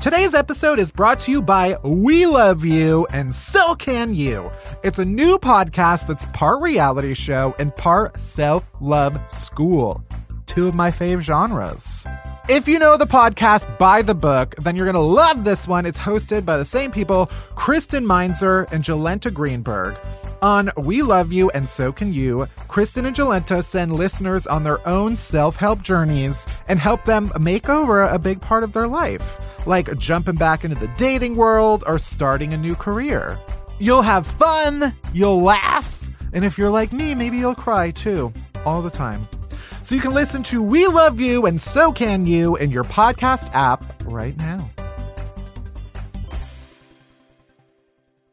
Today's episode is brought to you by We Love You and So Can You. It's a new podcast that's part reality show and part self love school. Two of my fave genres. If you know the podcast by the book, then you're going to love this one. It's hosted by the same people, Kristen Meinzer and Jolenta Greenberg. On We Love You and So Can You, Kristen and Jolenta send listeners on their own self help journeys and help them make over a big part of their life, like jumping back into the dating world or starting a new career. You'll have fun, you'll laugh, and if you're like me, maybe you'll cry too, all the time. So you can listen to We Love You and So Can You in your podcast app right now.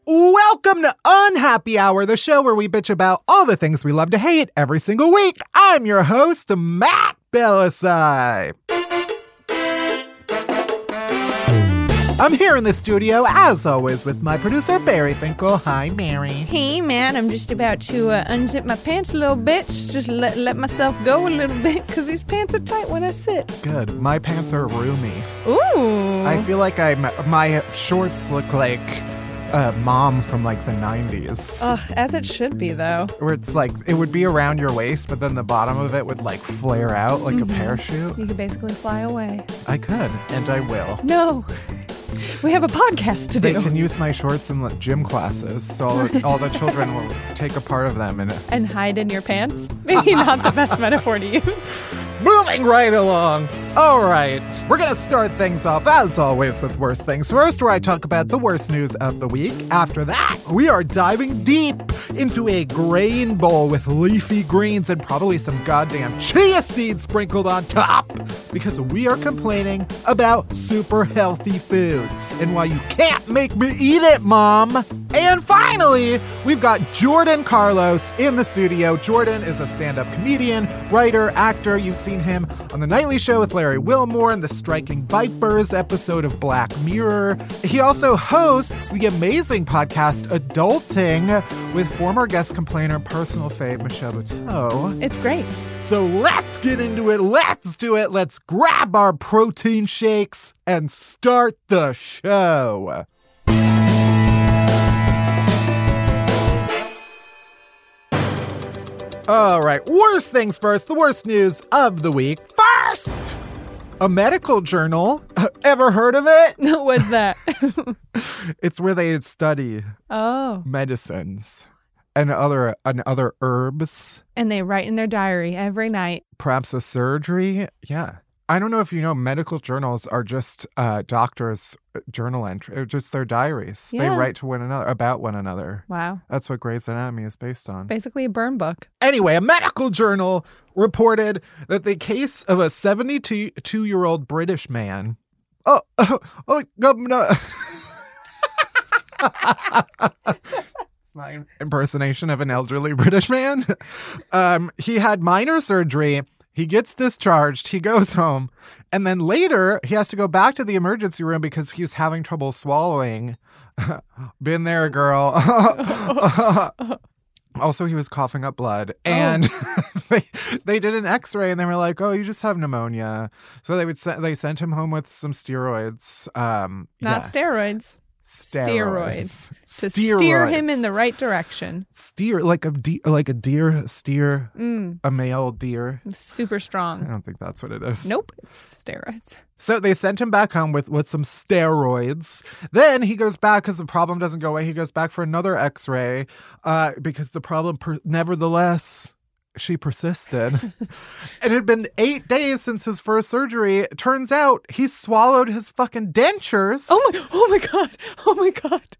Welcome to Unhappy Hour, the show where we bitch about all the things we love to hate every single week. I'm your host, Matt Bellassai. I'm here in the studio, as always, with my producer, Bari Finkel. Hi, Mary. Hey man, I'm just about to uh, unzip my pants a little bit. Just let, let myself go a little bit because these pants are tight when I sit. Good. My pants are roomy. Ooh. I feel like I'm my shorts look like uh, mom from like the 90s. Ugh, as it should be though. Where it's like it would be around your waist, but then the bottom of it would like flare out like a parachute. You could basically fly away. I could, and I will. No. We have a podcast to They do. can use my shorts in gym classes, so all the, all the children will take a part of them. And and hide in your pants? Maybe not the best metaphor to use. moving right along. All right, we're gonna start things off as always with worst things first, where I talk about the worst news of the week. After that, we are diving deep into a grain bowl with leafy greens and probably some goddamn chia seeds sprinkled on top, because we are complaining about super healthy foods and why you can't make me eat it, mom. And finally, we've got Jordan Carlos in the studio. Jordan is a stand up comedian, writer, actor. You've seen him on The Nightly Show with Larry Wilmore and the Striking Vipers episode of Black Mirror. He also hosts the amazing podcast Adulting with former guest complainer, personal fave Michelle Buteau. It's great. So let's get into it. Let's do it. Let's grab our protein shakes and start the show. All right, worst things first, the worst news of the week. First, a medical journal. Ever heard of it? What's that? It's where they study oh. medicines and other and other herbs, And they write in their diary every night. perhaps a surgery. Yeah. I don't know if you know, medical journals are just uh, doctors' journal entry, uh, just their diaries. They write to one another about one another. Wow. That's what Grey's Anatomy is based on. Basically a burn book. Anyway, a medical journal reported that the case of a 72 year old British man. Oh, oh, oh, governor. my impersonation of an elderly British man. Um, he had minor surgery. He gets discharged. He goes home. And then later, he has to go back to the emergency room because he was having trouble swallowing. Been there, girl. Also, he was coughing up blood, and they they did an X-ray, and they were like, "Oh, you just have pneumonia." So they would se- they sent him home with some steroids. Um, Not yeah, steroids. Steroids To steer him in the right direction. steer like a de- like a deer steer Mm, a male deer. super strong. I don't think that's what it is. Nope, it's steroids. So they sent him back home with with some steroids. Then he goes back because the problem doesn't go away. He goes back for another X-ray uh, because the problem, per- nevertheless, she persisted. it had been eight days since his first surgery. It turns out he swallowed his fucking dentures. Oh my! Oh my god! Oh my god!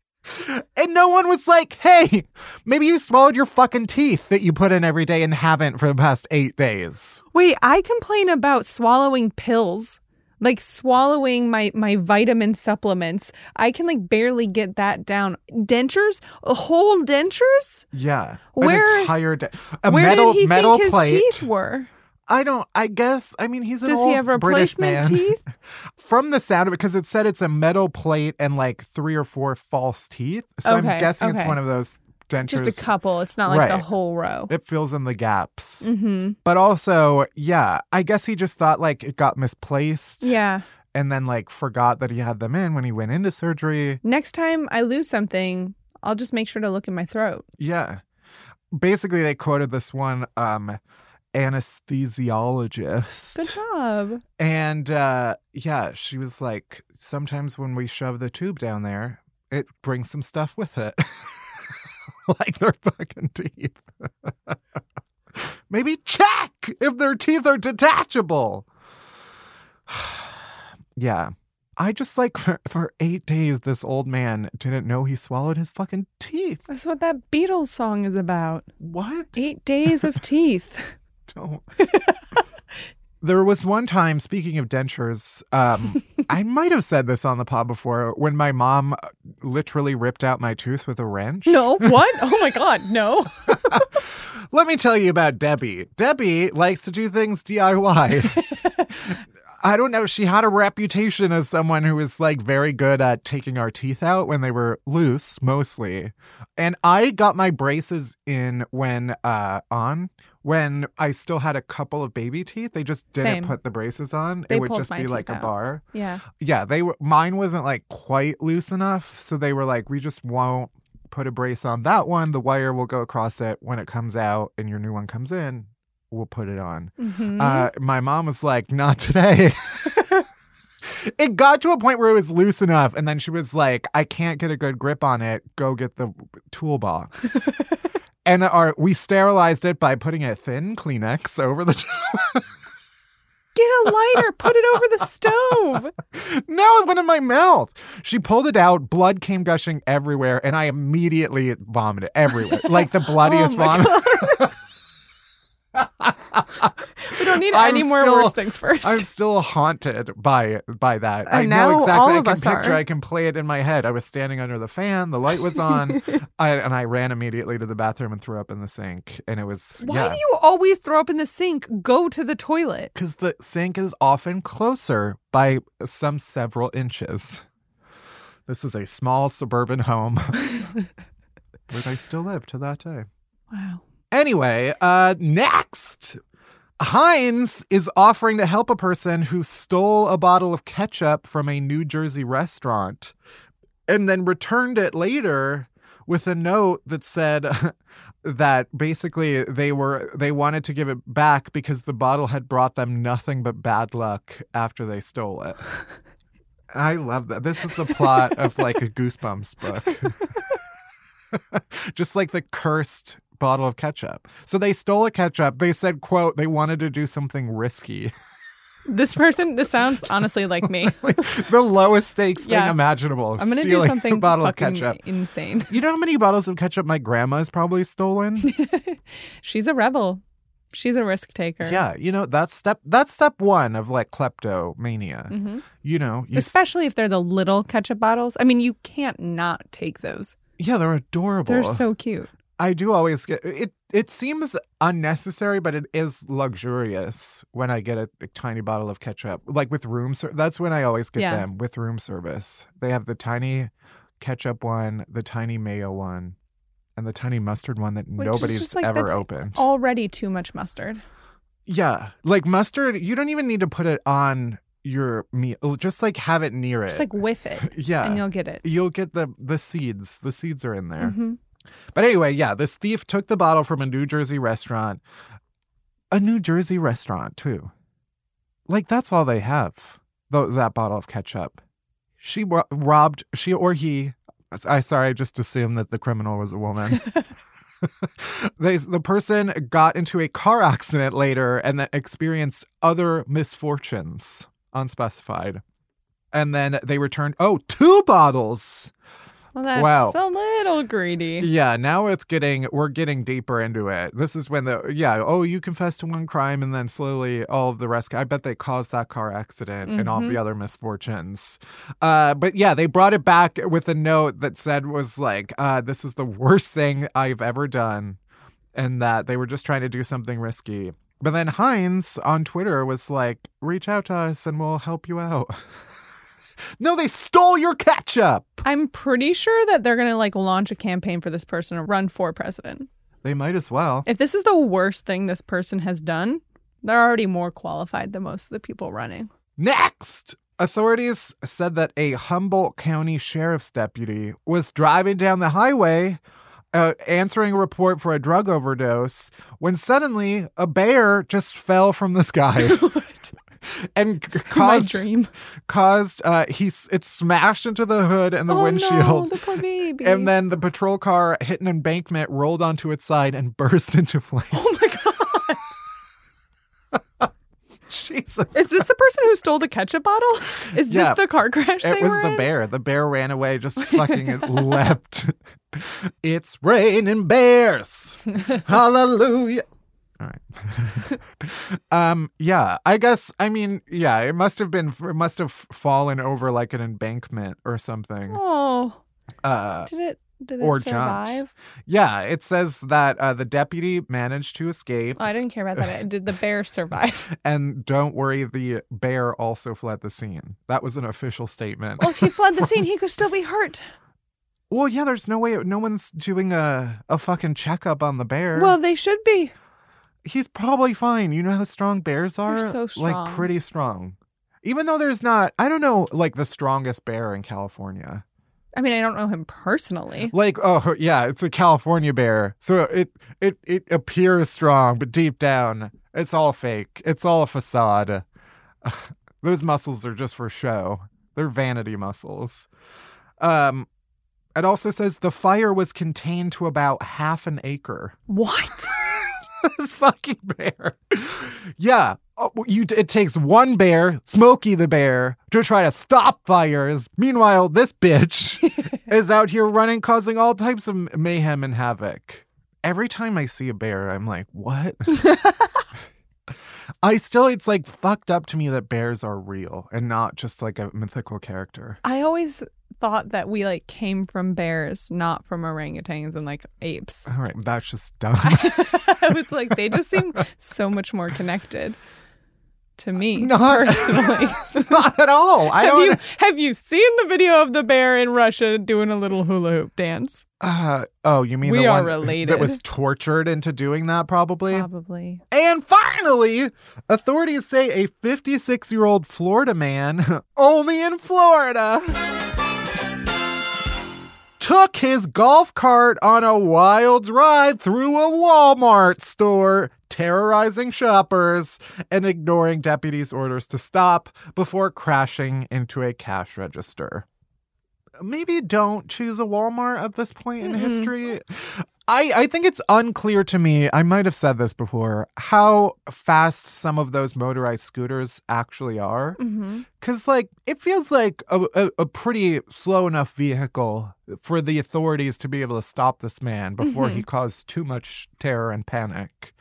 And no one was like, "Hey, maybe you swallowed your fucking teeth that you put in every day and haven't for the past eight days." Wait, I complain about swallowing pills. Like swallowing my my vitamin supplements. I can like barely get that down. Dentures? Whole dentures? Yeah, Where- an entire de- a Where metal did he metal think his plate. teeth were? I don't. I guess. I mean, he's an Does old he have British replacement man. teeth? From the sound of it, because it said it's a metal plate and like three or four false teeth. So I'm Okay, guessing it's one of those dentures. Just a couple. It's not like the whole row. It fills in the gaps. Mm-hmm. But also, yeah, I guess he just thought like it got misplaced. Yeah. And then like forgot that he had them in when he went into surgery. Next time I lose something, I'll just make sure to look in my throat. Yeah. Basically, they quoted this one um anesthesiologist. Good job. And uh yeah, she was like, sometimes when we shove the tube down there, it brings some stuff with it. like their fucking teeth. Maybe check if their teeth are detachable. yeah. I just like for, for eight days, this old man didn't know he swallowed his fucking teeth. That's what that Beatles song is about. What? Eight days of teeth. don't. There was one time, speaking of dentures, um, I might have said this on the pod before, when my mom literally ripped out my tooth with a wrench. No, what? Oh my God, no. Let me tell you about Debbie. Debbie likes to do things DIY. I don't know. She had a reputation as someone who was like very good at taking our teeth out when they were loose, mostly. And I got my braces in when uh on when I still had a couple of baby teeth. They just didn't Same. put the braces on. They it would just be like a out. bar. Yeah. Yeah, they were mine wasn't like quite loose enough, so they were like, we just won't put a brace on that one. The wire will go across it when it comes out and your new one comes in. We'll put it on. Mhm. Uh, my mom was like, not today. it got to a point where it was loose enough, and then she was like, I can't get a good grip on it. Go get the toolbox. and our we sterilized it by putting a thin Kleenex over the top. Get a lighter, put it over the stove. no, it went in my mouth. She pulled it out. Blood came gushing everywhere, and I immediately vomited everywhere, like the bloodiest Oh vomit. We don't need I'm any more still- worse things 1st I'm still haunted by by that. I I know exactly. all I can us picture. are. I can play it in my head. I was standing under the fan. The light was on, I, and I ran immediately to the bathroom and threw up in the sink. And it was Why yeah, do you always throw up in the sink? Go to the toilet. because the sink is often closer by some several inches. This was a small suburban home where they still live to that day. Wow. Anyway, uh, next, Heinz is offering to help a person who stole a bottle of ketchup from a New Jersey restaurant and then returned it later with a note that said that basically they were they wanted to give it back because the bottle had brought them nothing but bad luck after they stole it. I love that. This is the plot of like a Goosebumps book. Just like the cursed bottle of ketchup. So they stole a ketchup. They said, quote, they wanted to do something risky. This person, this sounds honestly like me. the lowest stakes Yeah. thing imaginable. I'm gonna do something a bottle of ketchup. insane. You know how many bottles of ketchup my grandma's probably stolen? She's a rebel. She's a risk taker. yeah, you know that's step that's step one of like kleptomania. hmm You know, you, s- Especially if they're the little ketchup bottles. I mean, you can't not take those. yeah, they're adorable. They're so cute. I do always get it. It seems unnecessary, but it is luxurious when I get a, a tiny bottle of ketchup, like with room. Ser- that's when I always get Yeah. them with room service. They have the tiny ketchup one, the tiny mayo one, and the tiny mustard one that Which nobody's just, like, ever opened. Already too much mustard. Yeah, like mustard, you don't even need to put it on your meal. Just like have it near it. Just like whiff it, yeah, and you'll get it. you'll get the the seeds. The seeds are in there. hmm But anyway, yeah, this thief took the bottle from a New Jersey restaurant. A New Jersey restaurant, too. Like, that's all they have, th- that bottle of ketchup. She ro- robbed, she or he, I sorry, I just assumed that the criminal was a woman. they, the person got into a car accident later and then experienced other misfortunes, unspecified. And then they returned, oh, two bottles. Well, that's Wow. a little greedy. Yeah, now it's getting we're getting deeper into it. This is when the yeah, oh, you confess to one crime and then slowly all of the rest. I bet they caused that car accident and all the other misfortunes. Uh, but yeah, they brought it back with a note that said was like, uh, this is the worst thing I've ever done, and that they were just trying to do something risky. But then Heinz on Twitter was like, reach out to us and we'll help you out. no, they stole your ketchup. I'm pretty sure that they're gonna like launch a campaign for this person to run for president. They might as well. If this is the worst thing this person has done, they're already more qualified than most of the people running. Next, authorities said that a Humboldt County sheriff's deputy was driving down the highway uh, answering a report for a drug overdose when suddenly a bear just fell from the sky and caused dream. caused uh he's it smashed into the hood and the oh, windshield No, the poor baby. and then the patrol car hit an embankment rolled onto its side and burst into flames Oh my god. jesus Is this the person who stole the ketchup bottle? Is Yeah. this the car crash It was the in? bear. The bear ran away, just fucking it leapt. It's raining bears. Hallelujah. All right. um. Yeah. I guess. I mean. Yeah. It must have been. It must have fallen over like an embankment or something. Oh, Uh. did it? Did it or jumped. survive? Yeah. It says that uh, the deputy managed to escape, Oh, I didn't care about that. Did the bear survive? and don't worry, the bear also fled the scene. That was an official statement. Well, if he fled the scene, he could still be hurt. Well, yeah, there's no way. No one's doing a a fucking checkup on the bear. Well, they should be. He's probably fine. You know how strong bears are? so strong. Like pretty strong. Even though there's not, I don't know, like the strongest bear in California. I mean, I don't know him personally. Like, oh yeah, it's a California bear, so it it it appears strong, but deep down, it's all fake. It's all a facade. Those muscles are just for show. They're vanity muscles. Um, it also says the fire was contained to about half an acre. What? this fucking bear. Yeah, oh, you. It takes one bear, Smokey the bear, to try to stop fires. Meanwhile, this bitch is out here running, causing all types of mayhem and havoc. Every time I see a bear, I'm like, what? I still, it's like fucked up to me that bears are real and not just like a mythical character. I always thought that we like came from bears, not from orangutans and like apes. All right, that's just dumb. I was like, they just seem so much more connected to me Not- personally. not at all. I have don't. you have you seen the video of the bear in Russia doing a little hula hoop dance? Uh, oh, you mean We the are one related. that was tortured into doing that, probably? Probably. And finally, authorities say a 56 year old Florida man, only in Florida, took his golf cart on a wild ride through a Walmart store, terrorizing shoppers and ignoring deputies' orders to stop before crashing into a cash register. Maybe don't choose a Walmart at this point in Mm-mm. history. I, I think it's unclear to me, I might have said this before, how fast some of those motorized scooters actually are. Mm-hmm. Because, like, it feels like a, a, a pretty slow enough vehicle for the authorities to be able to stop this man before he mm-hmm. caused too much terror and panic.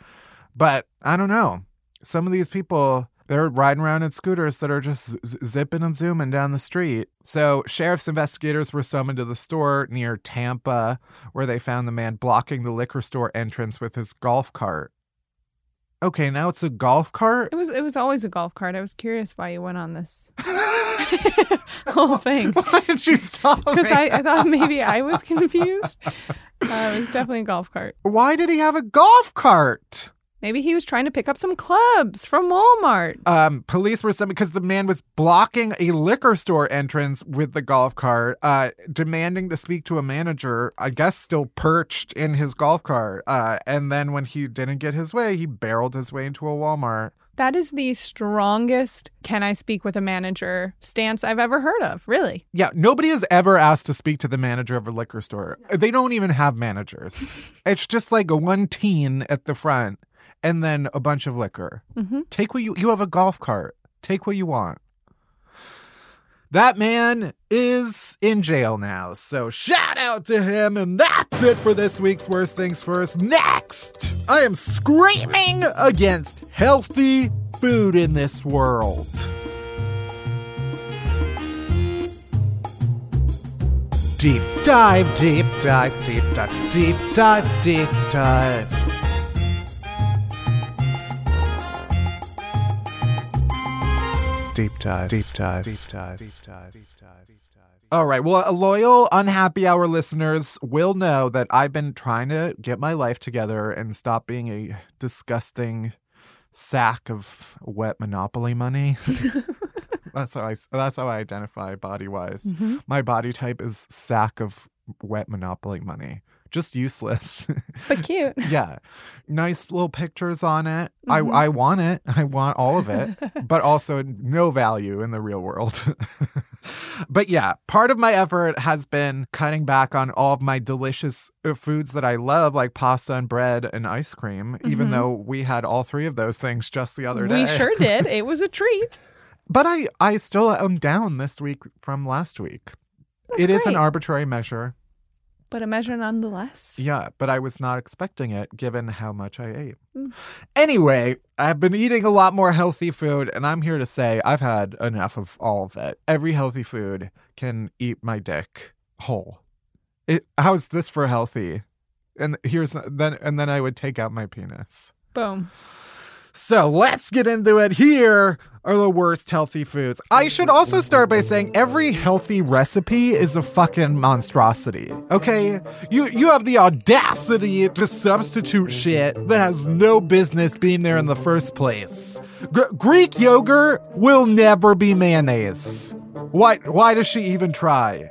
But I don't know. Some of these people, they're riding around in scooters that are just z- zipping and zooming down the street. So, sheriff's investigators were summoned to the store near Tampa, where they found the man blocking the liquor store entrance with his golf cart. Okay, now it's a golf cart? It was it was always a golf cart. I was curious why you went on this whole thing Why did you stop because? I, I thought maybe I was confused. Uh, it was definitely a golf cart. Why did he have a golf cart? Maybe he was trying to pick up some clubs from Walmart. Um, police were summoned because the man was blocking a liquor store entrance with the golf cart, uh, demanding to speak to a manager, I guess still perched in his golf cart. Uh, and then when he didn't get his way, he barreled his way into a Walmart. That is the strongest can I speak with a manager stance I've ever heard of, really. Yeah, nobody has ever asked to speak to the manager of a liquor store. They don't even have managers. it's just like a one teen at the front and then a bunch of liquor. hmm Take what you you have a golf cart. Take what you want. That man is in jail now, so shout out to him, and that's it for this week's Worst Things First. Next, I am screaming against healthy food in this world. Deep dive, deep dive, deep dive, deep dive, deep dive. Deep dive, deep dive, deep dive, deep dive, deep dive, deep dive. All right. Well, loyal unhappy hour listeners will know that I've been trying to get my life together and stop being a disgusting sack of wet monopoly money. that's how I that's how I identify body wise. Mhm. My body type is sack of wet monopoly money. Just useless. But cute. yeah. Nice little pictures on it. Mhm. I I want it. I want all of it, but also no value in the real world. but yeah, part of my effort has been cutting back on all of my delicious uh, foods that I love like pasta and bread and ice cream, even Mhm. though we had all three of those things just the other day. We sure did. It was a treat. But I I still am down this week from last week. That's It is an arbitrary measure. But a measure nonetheless. Yeah, but I was not expecting it given how much I ate. Mm. Anyway, I've been eating a lot more healthy food, and I'm here to say I've had enough of all of it. Every healthy food can eat my dick whole. It, how's this for healthy? And here's then, and then I would take out my penis. Boom. So let's get into it. Here are the worst healthy foods. I should also start by saying every healthy recipe is a fucking monstrosity. Okay? You you have the audacity to substitute shit that has no business being there in the first place. Gr- Greek yogurt will never be mayonnaise. Why why does she even try?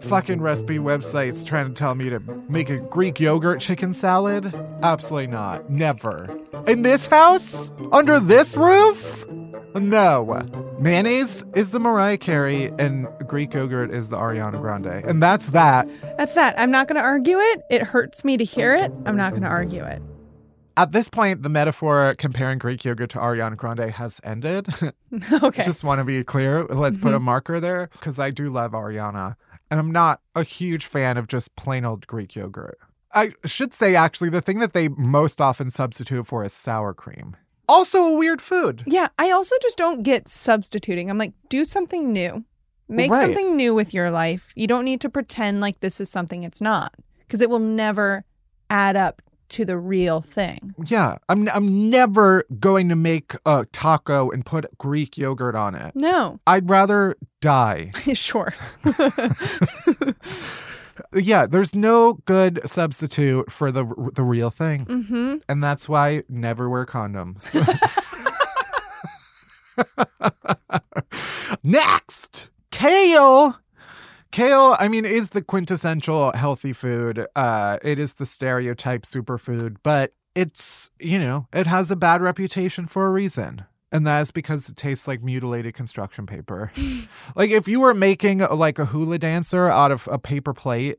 Fucking recipe websites trying to tell me to make a Greek yogurt chicken salad? Absolutely not. Never. In this house? Under this roof? No. Mayonnaise is the Mariah Carey and Greek yogurt is the Ariana Grande. And that's that. That's that. I'm not going to argue it. It hurts me to hear it. I'm not going to argue it. At this point, the metaphor comparing Greek yogurt to Ariana Grande has ended. okay. Just want to be clear. Let's put a mm-hmm. marker there because I do love Ariana. And I'm not a huge fan of just plain old Greek yogurt. I should say, actually, the thing that they most often substitute for is sour cream. Also, a weird food. yeah. I also just don't get substituting. I'm like, do something new. Make Right. something new with your life. You don't need to pretend like this is something it's not because it will never add up to the real thing. Yeah, I'm I'm never going to make a taco and put Greek yogurt on it. No. I'd rather die. sure. Yeah, there's no good substitute for the the real thing, mm-hmm. and that's why never wear condoms. Next, kale. Kale, I mean, is the quintessential healthy food. Uh, it is the stereotype superfood, but it's, you know, it has a bad reputation for a reason. And that is because it tastes like mutilated construction paper. like if you were making like a hula dancer out of a paper plate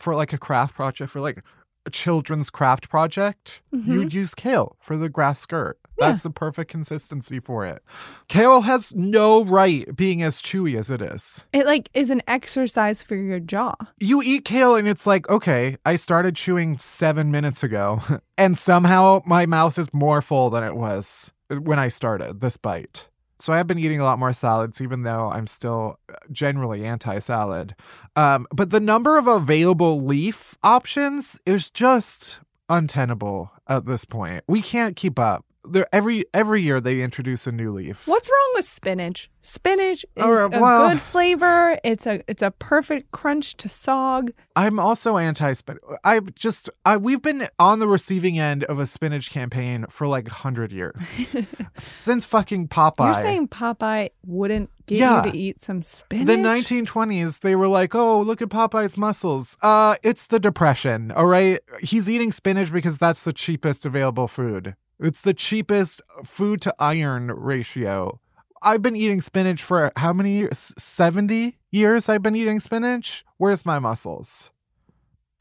for like a craft project for like a children's craft project, Mhm. you'd use kale for the grass skirt. That's the perfect consistency for it. Kale has no right being as chewy as it is. It like is an exercise for your jaw. You eat kale and it's like, okay, I started chewing seven minutes ago, and somehow my mouth is more full than it was when I started this bite. So I've been eating a lot more salads, even though I'm still generally anti salad. Um, but the number of available leaf options is just untenable at this point. We can't keep up. There, every every year they introduce a new leaf. What's wrong with spinach? Spinach is Or, a good flavor. It's a it's a perfect crunch to sog. I'm also anti spinach. I just I we've been on the receiving end of a spinach campaign for like hundred years since fucking Popeye. You're saying Popeye wouldn't get Yeah. you to eat some spinach? the 1920s, they were like, "Oh, look at Popeye's muscles." Uh, it's the depression. All right, he's eating spinach because that's the cheapest available food. It's the cheapest food to iron ratio. I've been eating spinach for how many years? 70 years I've been eating spinach. Where's my muscles?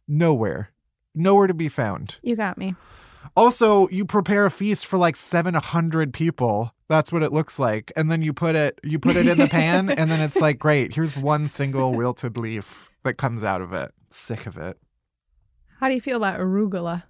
Nowhere. Nowhere to be found. You got me. Also, you prepare a feast for like 700 people. That's what it looks like. And then you put it you put it in the pan and then it's like, "Great, here's one single wilted leaf that comes out of it." Sick of it. How do you feel about arugula?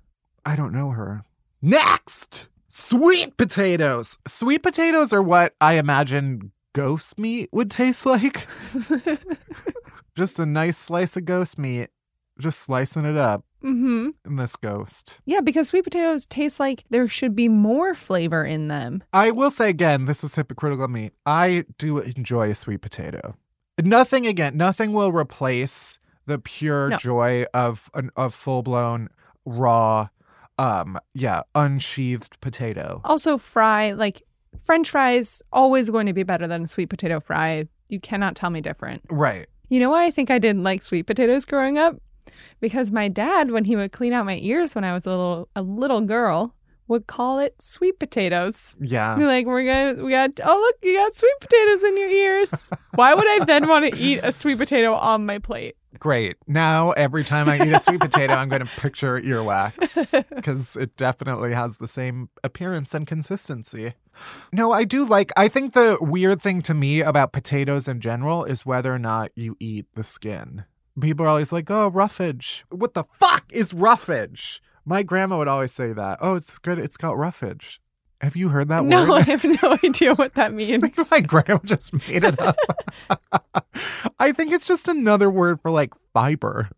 I don't know her. Next, sweet potatoes. Sweet potatoes are what I imagine ghost meat would taste like. Just a nice slice of ghost meat, just slicing it up mm-hmm. in this ghost. Yeah, because sweet potatoes taste like there should be more flavor in them. I will say again, this is hypocritical of me. I do enjoy a sweet potato. Nothing again, nothing will replace the pure No. joy of an of full blown raw, um, yeah, unsheathed potato. Also, fry like French fries always going to be better than a sweet potato fry. You cannot tell me different. Right. You know why I think I didn't like sweet potatoes growing up? Because my dad, when he would clean out my ears when I was a little a little girl, would call it sweet potatoes. Yeah. Be like, we're gonna we got oh look, you got sweet potatoes in your ears. why would I then want to eat a sweet potato on my plate? Great. Now every time I eat a sweet potato, I'm going to picture earwax because it definitely has the same appearance and consistency. No, I do like. I think the weird thing to me about potatoes in general is whether or not you eat the skin. People are always like, "Oh, roughage." What the fuck is roughage? My grandma would always say that. Oh, it's good. It's got roughage. Have you heard that word? no, I have no idea what that means. My grandma just made it up. I think it's just another word for like fiber.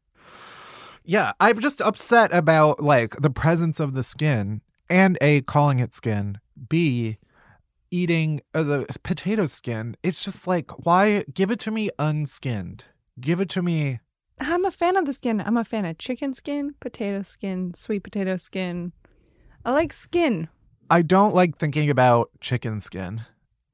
Yeah, I'm just upset about like the presence of the skin and A, calling it skin, B, eating uh, the potato skin. It's just like, why give it to me unskinned? Give it to me. I'm a fan of the skin. I'm a fan of chicken skin, potato skin, sweet potato skin. I like skin. I don't like thinking about chicken skin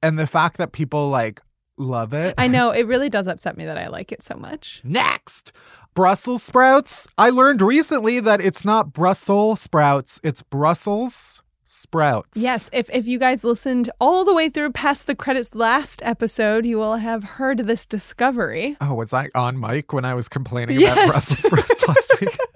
and the fact that people like love it. I know it really does upset me that I like it so much. Next, Brussels sprouts. I learned recently that it's not Brussels sprouts, it's Brussels sprouts. Yes, if if you guys listened all the way through past the credits last episode, you will have heard this discovery. Oh, was I on mic when I was complaining Yes. about Brussels sprouts last week?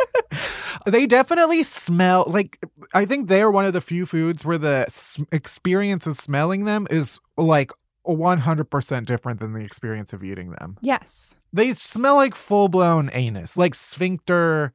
they definitely smell like I think they're one of the few foods where the experience of smelling them is like 100% different than the experience of eating them. Yes. They smell like full blown anus, like sphincter,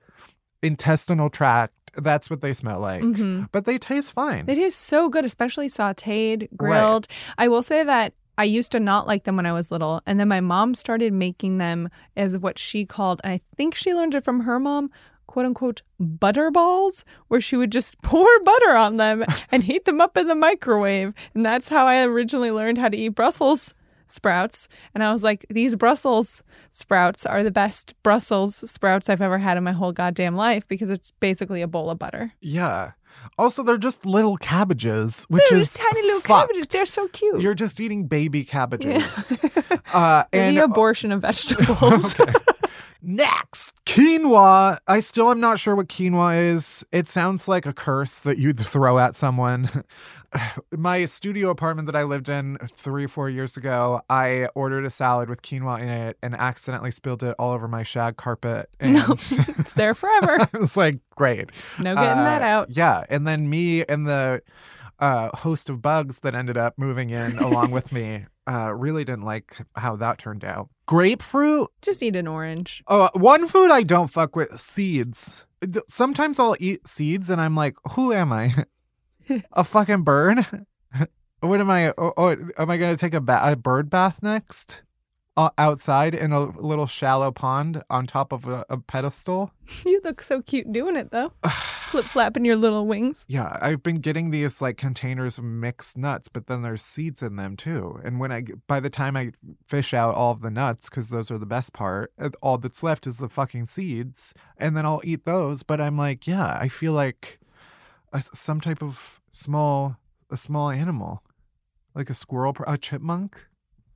intestinal tract. That's what they smell like. hmm But they taste fine. It is so good, especially sauteed, grilled. I will say that I used to not like them when I was little, and then my mom started making them as what she called, and I think she learned it from her mom, quote unquote, butter balls, where she would just pour butter on them and heat them up in the microwave. And that's how I originally learned how to eat Brussels sprouts. And I was like, these Brussels sprouts are the best Brussels sprouts I've ever had in my whole goddamn life because it's basically a bowl of butter. yeah. Also, they're just little cabbages, which They're is tiny little fucked. cabbages. They're so cute. You're just eating baby cabbages. Yeah. uh, and the abortion of vegetables. Okay. Next, quinoa. I still am not sure what quinoa is. It sounds like a curse that you'd throw at someone. My studio apartment that I lived in three or four years ago, I ordered a salad with quinoa in it and accidentally spilled it all over my shag carpet. And No, it's there forever. I was like, great. No getting that Uh, out. Yeah. And then me and the uh, host of bugs that ended up moving in along with me uh, really didn't like how that turned out. Grapefruit. Just eat an orange. Oh, one food I don't fuck with seeds. Sometimes I'll eat seeds and I'm like, who am I? a fucking bird? What am I? Oh, oh, am I going to take a, ba- a bird bath next? Outside in a little shallow pond on top of a, a pedestal? You look so cute doing it though. Flip flapping your little wings. Yeah, I've been getting these like containers of mixed nuts, but then there's seeds in them too. And when I, by the time I fish out all of the nuts, because those are the best part, all that's left is the fucking seeds, and then I'll eat those. But I'm like, yeah, I feel like a, some type of small, a small animal, like a squirrel, a chipmunk.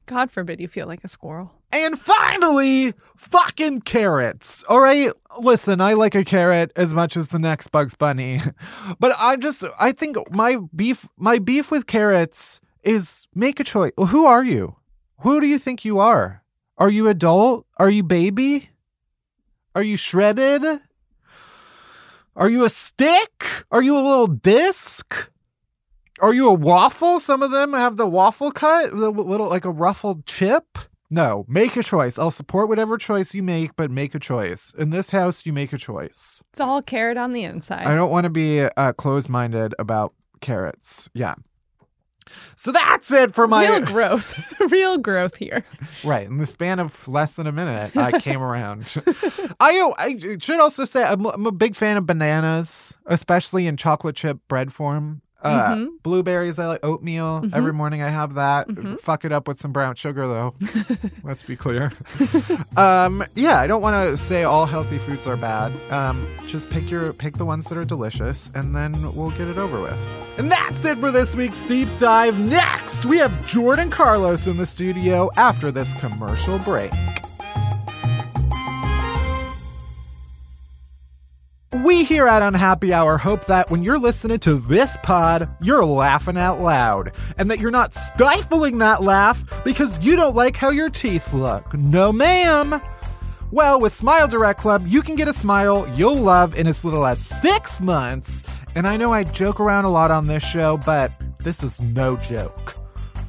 God forbid you feel like a squirrel. And finally, fucking carrots. All right, listen, I like a carrot as much as the next Bugs Bunny, but I just I think my beef my beef with carrots is make a choice. Well, who are you? Who do you think you are? Are you adult? Are you baby? Are you shredded? Are you a stick? Are you a little disc? Are you a waffle? Some of them have the waffle cut, the little like a ruffled chip. No, make a choice. I'll support whatever choice you make, but make a choice. In this house, you make a choice. It's all carrot on the inside. I don't want to be uh, closed minded about carrots. Yeah. So that's it for my Real growth. Real growth here. right in the span of less than a minute. I came around. I I should also say I'm, I'm a big fan of bananas, especially in chocolate chip bread form. Uh, Mhm. Blueberries, I like oatmeal. Mhm. Every morning I have that. Mhm. Fuck it up with some brown sugar, though. Let's be clear. um, yeah, I don't want to say all healthy foods are bad. Um, just pick your pick the ones that are delicious, and then we'll get it over with. And that's it for this week's deep dive. Next, we have Jordan Carlos in the studio after this commercial break. We here at Unhappy Hour hope that when you're listening to this pod, you're laughing out loud, and that you're not stifling that laugh because you don't like how your teeth look. No, ma'am. Well, with Smile Direct Club, you can get a smile you'll love in as little as six months. And I know I joke around a lot on this show, but this is no joke.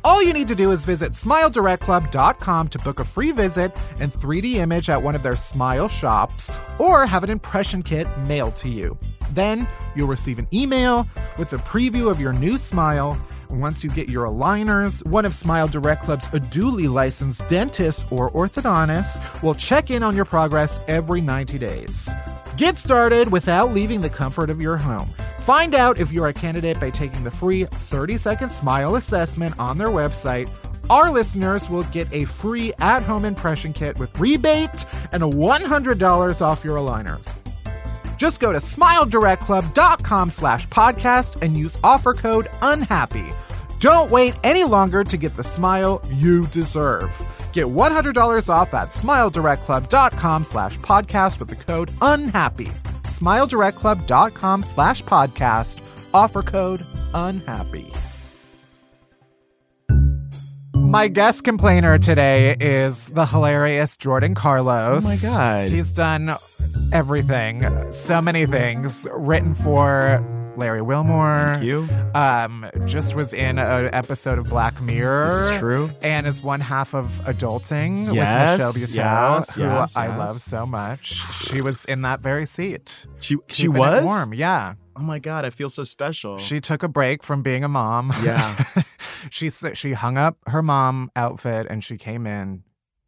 All you need to do is visit smiledirectclub.com to book a free visit and 3D image at one of their smile shops or have an impression kit mailed to you. Then you'll receive an email with a preview of your new smile. Once you get your aligners, one of Smile Direct Club's duly licensed dentist or orthodontist will check in on your progress every 90 days. Get started without leaving the comfort of your home. Find out if you're a candidate by taking the free 30 second smile assessment on their website. Our listeners will get a free at home impression kit with rebate and a $100 off your aligners. Just go to smiledirectclub.com slash podcast and use offer code UNHAPPY. Don't wait any longer to get the smile you deserve. Get $100 off at smiledirectclub.com slash podcast with the code UNHAPPY. smiledirectclub.com slash podcast. Offer code UNHAPPY. My guest complainer today is the hilarious Jordan Carlos. Oh my God. He's done everything, so many things, written for Larry Wilmore. Thank you. Um, just was in an episode of Black Mirror. This is true. And is one half of Adulting Yes, with Michelle Buteau, yes, who yes, I yes. love so much. She was in that very seat. She she was. warm. Yeah. Oh my god, I feel so special. She took a break from being a mom. Yeah. she she hung up her mom outfit and she came in,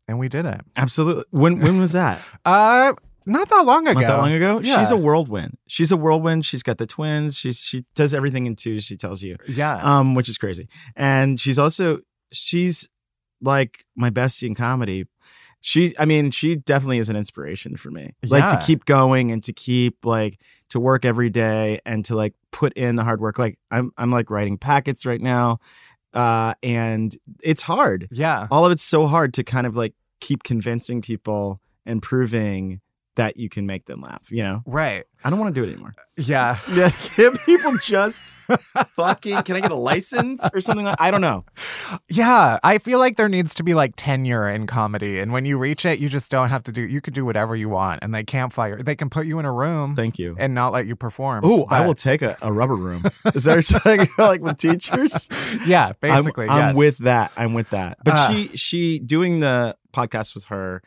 and we did it. absolutely. When when was that? Uh, not that long ago. Not that long ago. Yeah. She's a whirlwind. She's a whirlwind. She's got the twins. She's she does everything in twos. She tells you, yeah. um, which is crazy. And she's also she's like my bestie in comedy. She, I mean, she definitely is an inspiration for me. Like to keep going and to keep like to work every day and to like put in the hard work. Like I'm, I'm like writing packets right now, uh, and it's hard. yeah. all of it's so hard to kind of like keep convincing people and proving that you can make them laugh. You know, Right. I don't want to do it anymore. Yeah. Yeah, can people just fucking? Can I get a license or something? Like, I don't know. Yeah. I feel like there needs to be like tenure in comedy. And when you reach it, you just don't have to do, you could do whatever you want and they can't fire. They can put you in a room Thank you. and not let you perform. Oh, I will take a, a rubber room. Is that what you're talking about, like with teachers? Yeah. I'm- Basically. I'm, with that. I'm with that. But Uh. she she doing the podcast with her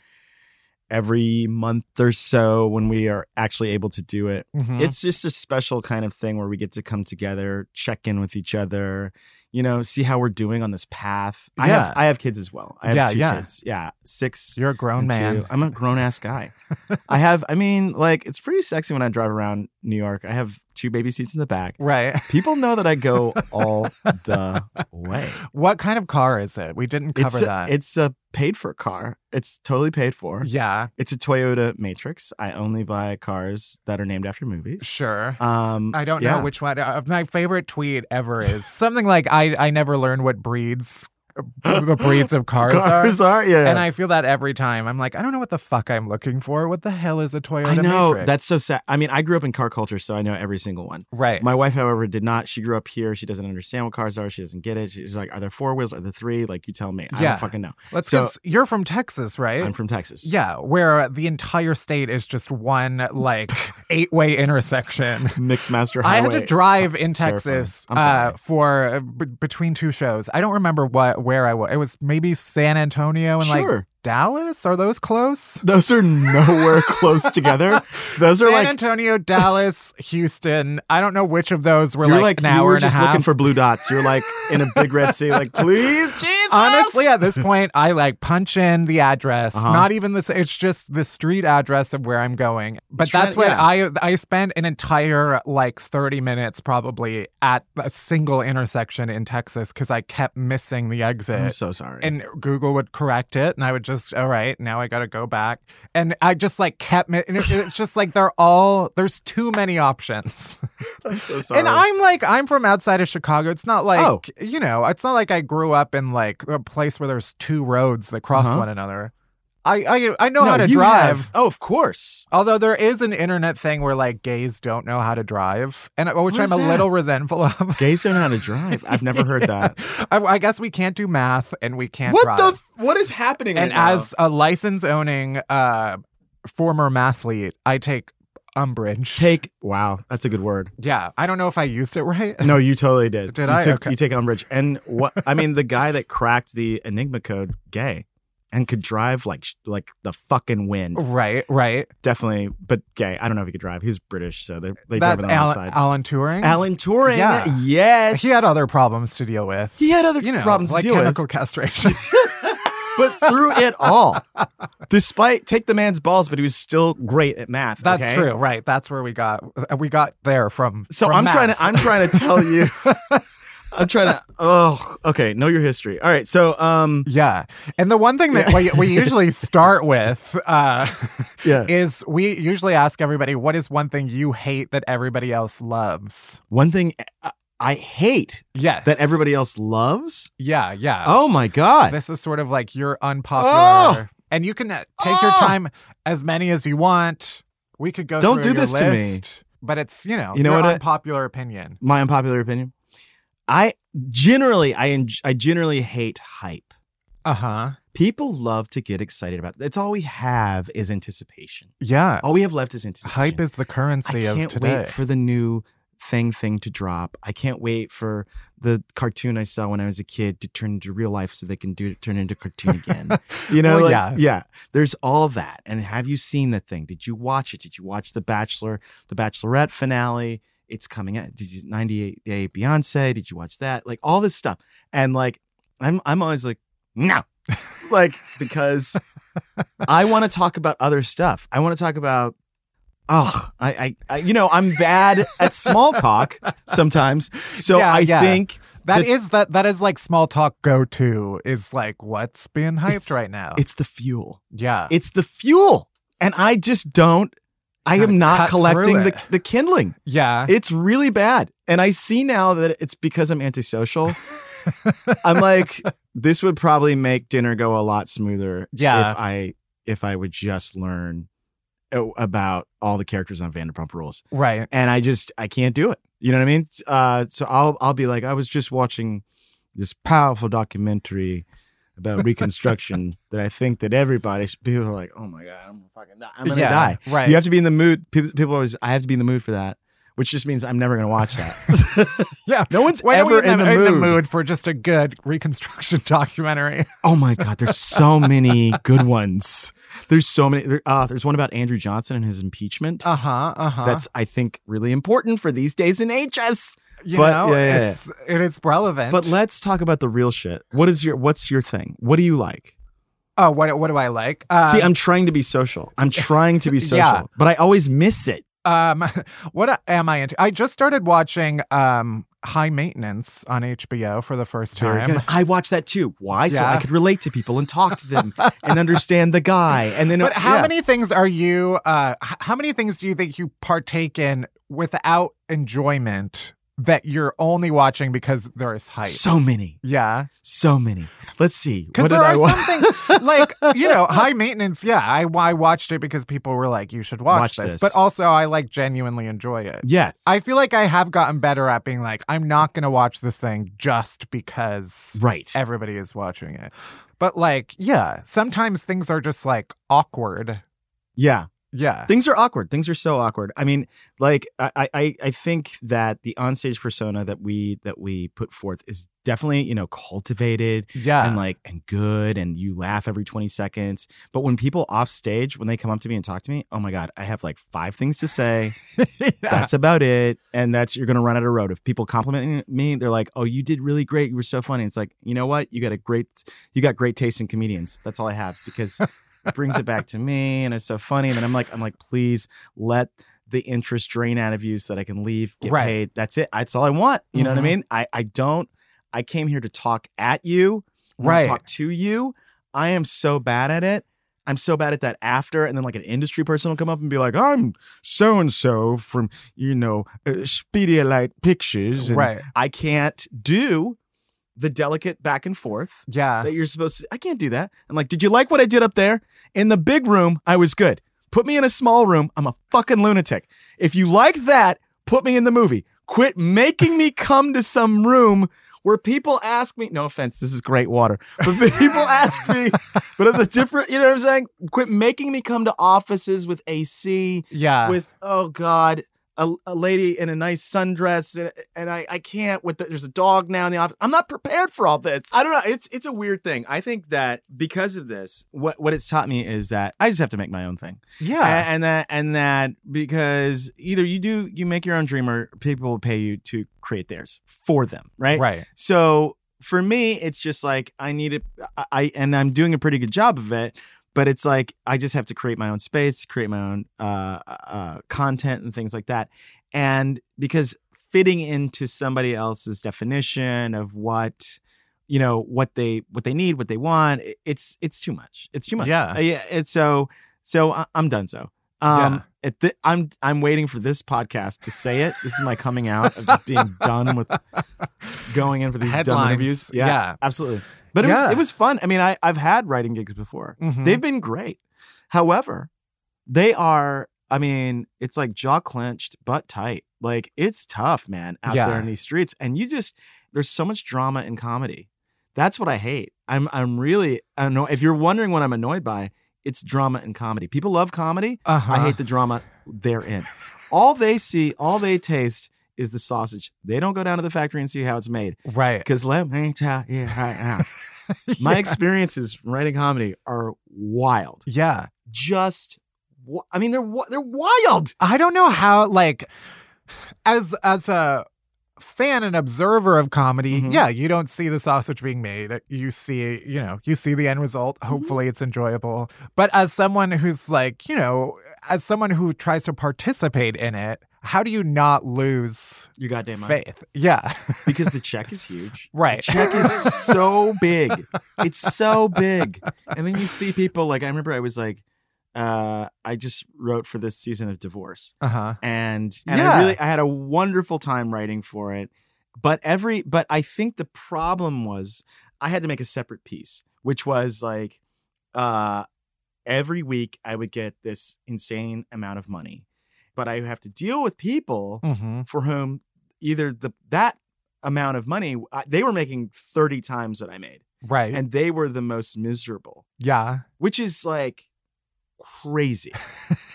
every month or so when we are actually able to do it. Mhm. It's just a special kind of thing where we get to come together, check in with each other, you know, see how we're doing on this path. I have I have kids as well. I have Yeah, two yeah. kids. Yeah, six. You're a grown man. I'm a grown ass guy. I have. I mean, like it's pretty sexy when I drive around New York. I have two baby seats in the back. Right. People know that I go all the way. What kind of car is it? We didn't cover It's a, that. it's a paid for car. It's totally paid for. yeah. It's a Toyota Matrix. I only buy cars that are named after movies. Sure. Um, I don't yeah. know which one. Uh, my favorite tweet ever is something like I I never learned what breeds the breeds of cars, cars are. are. Yeah, And I feel that every time. I'm like, I don't know what the fuck I'm looking for. What the hell is a Toyota I know Matrix? that's so sad. I mean, I grew up in car culture, so I know every single one. right. My wife, however, did not. She grew up here. She doesn't understand what cars are. She doesn't get it. She's like, "Are there four wheels? Are there three? Like, you tell me. I Yeah. don't fucking know. Let's so- just you're from Texas, right? I'm from Texas. yeah, where the entire state is just one like eight way intersection. Mixed Master I had to drive in Texas uh, for uh, b- between two shows. I don't remember what where I was. It was maybe San Antonio and like Dallas. Are those close? Those are nowhere close together. Those are like San Antonio, Dallas, Houston. I don't know which of those were like, like an you hour were and just looking for blue dots. You're like in a big red sea, like please, Jesus. Honestly, at this point, I like punch in the address. Uh-huh. Not even this. It's just the street address of where I'm going. But It's that's what yeah. I I spent an entire like 30 minutes probably at a single intersection in Texas because I kept missing the exit. I'm so sorry. and Google would correct it, and I would just, all right, now I got to go back, and I just like kept, mi- and it- it's just like they're all there's too many options, I'm so sorry. and I'm like I'm from outside of Chicago. It's not like Oh. you know, it's not like I grew up in like a place where there's two roads that cross Uh-huh. one another. I I I know No, how to drive. have- oh, of course. Although there is an internet thing where like gays don't know how to drive, and which I'm is a that? little resentful of. Gays don't know how to drive. I've never heard that. I, I guess we can't do math and we can't What drive. the? f- What is happening? and right as a license owning uh former mathlete, I take umbrage. take wow, that's a good word. yeah, I don't know if I used it right. No, you totally did. Did you I? Took, Okay. You take umbrage, and what? I mean, the guy that cracked the Enigma code, gay, and could drive like like the fucking wind. right, right. Definitely, but gay. I don't know if he could drive. He was British, so they they That's drove on the Alan, side. Alan Turing. Alan Turing. Yeah. Yes, he had other problems to deal with. he had other you know, problems like to deal chemical with, castration. but through it all, despite take the man's balls, but he was still great at math. That's okay? true, right? That's where we got we got there from. So from I'm math. trying to I'm trying to tell you. I'm trying to. Oh, okay. Know your history. All right. So, um, Yeah, and the one thing that we, we usually start with uh, yeah. is we usually ask everybody, "What is one thing you hate that everybody else loves?" One thing I- I hate Yes, that everybody else loves. Yeah, yeah. Oh my god. This is sort of like your unpopular, Oh! and you can uh, take your Oh! time as many as you want. We could go. Don't through do your this to me. But it's you know You know your what I- unpopular opinion. My unpopular opinion. I generally I en- I generally hate hype. Uh huh. People love to get excited about. That's all we have is anticipation. Yeah. All we have left is anticipation. Hype is the currency of can't today. wait for the new thing thing to drop. I can't wait for the cartoon I saw when I was a kid to turn into real life so they can do it turn into cartoon again. You know, Well, like, yeah. yeah. There's all that. And have you seen the thing? Did you watch it? Did you watch the Bachelor, the Bachelorette finale? It's coming out. Did you 90 Day Fiancé? Did you watch that? Like all this stuff. And like I'm I'm always like, no. like because I want to talk about other stuff. I want to talk about Oh, I, I, I, you know, I'm bad at small talk sometimes. So Yeah, I yeah. think That the- is that that is like small talk go to is like what's being hyped right now. it's the fuel. yeah. It's the fuel, and I just don't. I am not collecting the the kindling. yeah. It's really bad, and I see now that it's because I'm antisocial. I'm like, this would probably make dinner go a lot smoother. Yeah. if I if I would just learn about all the characters on Vanderpump Rules, Right. and I just I can't do it. You know what I mean? Uh, so I'll I'll be like, I was just watching this powerful documentary about Reconstruction that I think that everybody people are like, oh my god, I'm fucking die. I'm gonna Yeah, die. right. You have to be in the mood. People, people always, I have to be in the mood for that, which just means I'm never gonna watch that. Yeah. no one's When are we ever in, the, mood. for just a good reconstruction documentary? Oh my god, there's so many good ones. There's so many. There, uh, there's one about Andrew Johnson and his impeachment. Uh huh. Uh huh. That's I think really important for these days in HS. you but- know, yeah, yeah, it's it is relevant. But let's talk about the real shit. What is your what's your thing? What do you like? oh, what what do I like? Uh, See, I'm trying to be social. I'm trying to be social, Yeah. but I always miss it. Um, what am I into? I just started watching um High Maintenance on HBO for the first time. I watch that too. Why? So I could relate to people and talk to them and understand the guy. And then, But how yeah. many things are you? Uh, how many things do you think you partake in without enjoyment that you're only watching because there is hype? So many, yeah, so many. Let's see. because there did I are wa- some things like you know high maintenance. Yeah, I I watched it because people were like, you should watch, Watch this. this. But also, I like genuinely enjoy it. Yes. I feel like I have gotten better at being like, I'm not going to watch this thing just because right. everybody is watching it. But like, yeah, sometimes things are just like awkward. yeah. Yeah. Things are awkward. Things are so awkward. I mean, like I, I, I think that the onstage persona that we that we put forth is definitely you know cultivated Yeah. and like and good, and you laugh every twenty seconds. But when people off stage, when they come up to me and talk to me, oh my god, I have like five things to say. yeah. That's about it, and that's you're gonna run out of road. If people complimenting me, they're like, "Oh, you did really great. You were so funny." It's like, you know what? You got a great, you got great taste in comedians. That's all I have because brings it back to me, and it's so funny. And then I'm like, I'm like, please let the interest drain out of you so that I can leave, get Right. paid. That's it. That's all I want. You know what I Mhm. mean? I I don't. I came here to talk at you, Right. Talk to you. I am so bad at it. I'm so bad at that after, and then like an industry person will come up and be like, "I'm so and so from you know uh, Speedialite Pictures," and right. I can't do the delicate back and forth Yeah. that you're supposed to. I can't do that. I'm like, did you like what I did up there in the big room? I was good. Put me in a small room. I'm a fucking lunatic. If you like that, put me in the movie. Quit making me come to some room where people ask me. No offense, this is great water, but people ask me. But of the different, you know what I'm saying? Quit making me come to offices with AC Yeah. with oh god a, a lady in a nice sundress and, and I, I can't with the, there's a dog now in the office i'm not prepared for all this i don't know it's it's a weird thing i think that because of this what what it's taught me is that i just have to make my own thing yeah. A- and that and that because either you do you make your own dream or people will pay you to create theirs for them right right. so for me, it's just like I need it. I and I'm doing a pretty good job of it. But it's like I just have to create my own space, create my own uh, uh, content and things like that. And because fitting into somebody else's definition of what you know what they what they need, what they want, it's it's too much. It's too much. Yeah. Uh, yeah. It's so so I- I'm done. So um, Yeah. at the, I'm I'm waiting for this podcast to say it. This is my coming out of just being done with going in for these dumb interviews. Yeah, Yeah. absolutely. But it Yeah. was it was fun. I mean, I I've had writing gigs before. Mhm. They've been great. However, they are. I mean, it's like jaw clenched, butt tight. Like it's tough, man, out there in these streets. And you just there's so much drama in comedy. That's what I hate. I'm I'm really annoyed. If you're wondering what I'm annoyed by, it's drama and comedy. People love comedy. Uh-huh. I hate the drama they're in. All they see, all they taste is the sausage. They don't go down to the factory and see how it's made. Right. Because let me tell you right now, my experiences writing comedy are wild. Yeah. Just, I mean, they're they're wild. I don't know how like as as a fan and observer of comedy, Mhm. yeah, you don't see the sausage being made. You see, you know, you see the end result. Mm-hmm. Hopefully it's enjoyable. But as someone who's like, you know, as someone who tries to participate in it, how do you not lose You goddamn right. faith? Yeah. Because the check is huge. right. The check is so big. It's so big. And then you see people like I remember I was like, uh, I just wrote for this season of Divorce. uh-huh. and and Yeah. I really I had a wonderful time writing for it. But every but I think the problem was I had to make a separate piece, which was like uh every week I would get this insane amount of money, but I have to deal with people Mm-hmm. for whom either the that amount of money I- they were making 30 times what I made Right. and they were the most miserable, yeah. which is like crazy.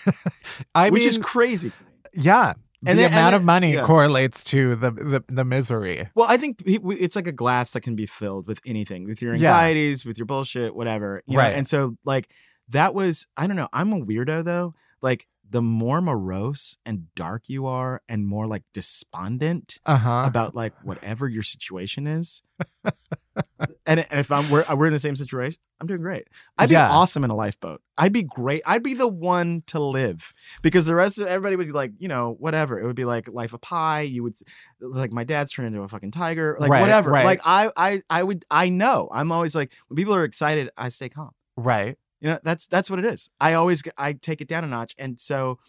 I which mean, is crazy to me. yeah. And the then- and amount of money yeah. correlates to the, the the misery. Well, I think it's like a glass that can be filled with anything, with your Yeah. anxieties, with your bullshit, whatever. you know? Right. And so, like, that was, I don't know, I'm a weirdo though. Like, the more morose and dark you are, and more like despondent Uh huh. about like whatever your situation is. and, if I'm we're, we're in the same situation, I'm doing great. I'd be Yeah. awesome in a lifeboat. I'd be great. I'd be the one to live because the rest of everybody would be like, you know, whatever. It would be like Life of Pi. You would like my dad's turned into a fucking tiger, like Right, whatever. right. Like I, I, I would. I know. I'm always like when people are excited, I stay calm. Right. You know, that's that's what it is. I always I take it down a notch, and so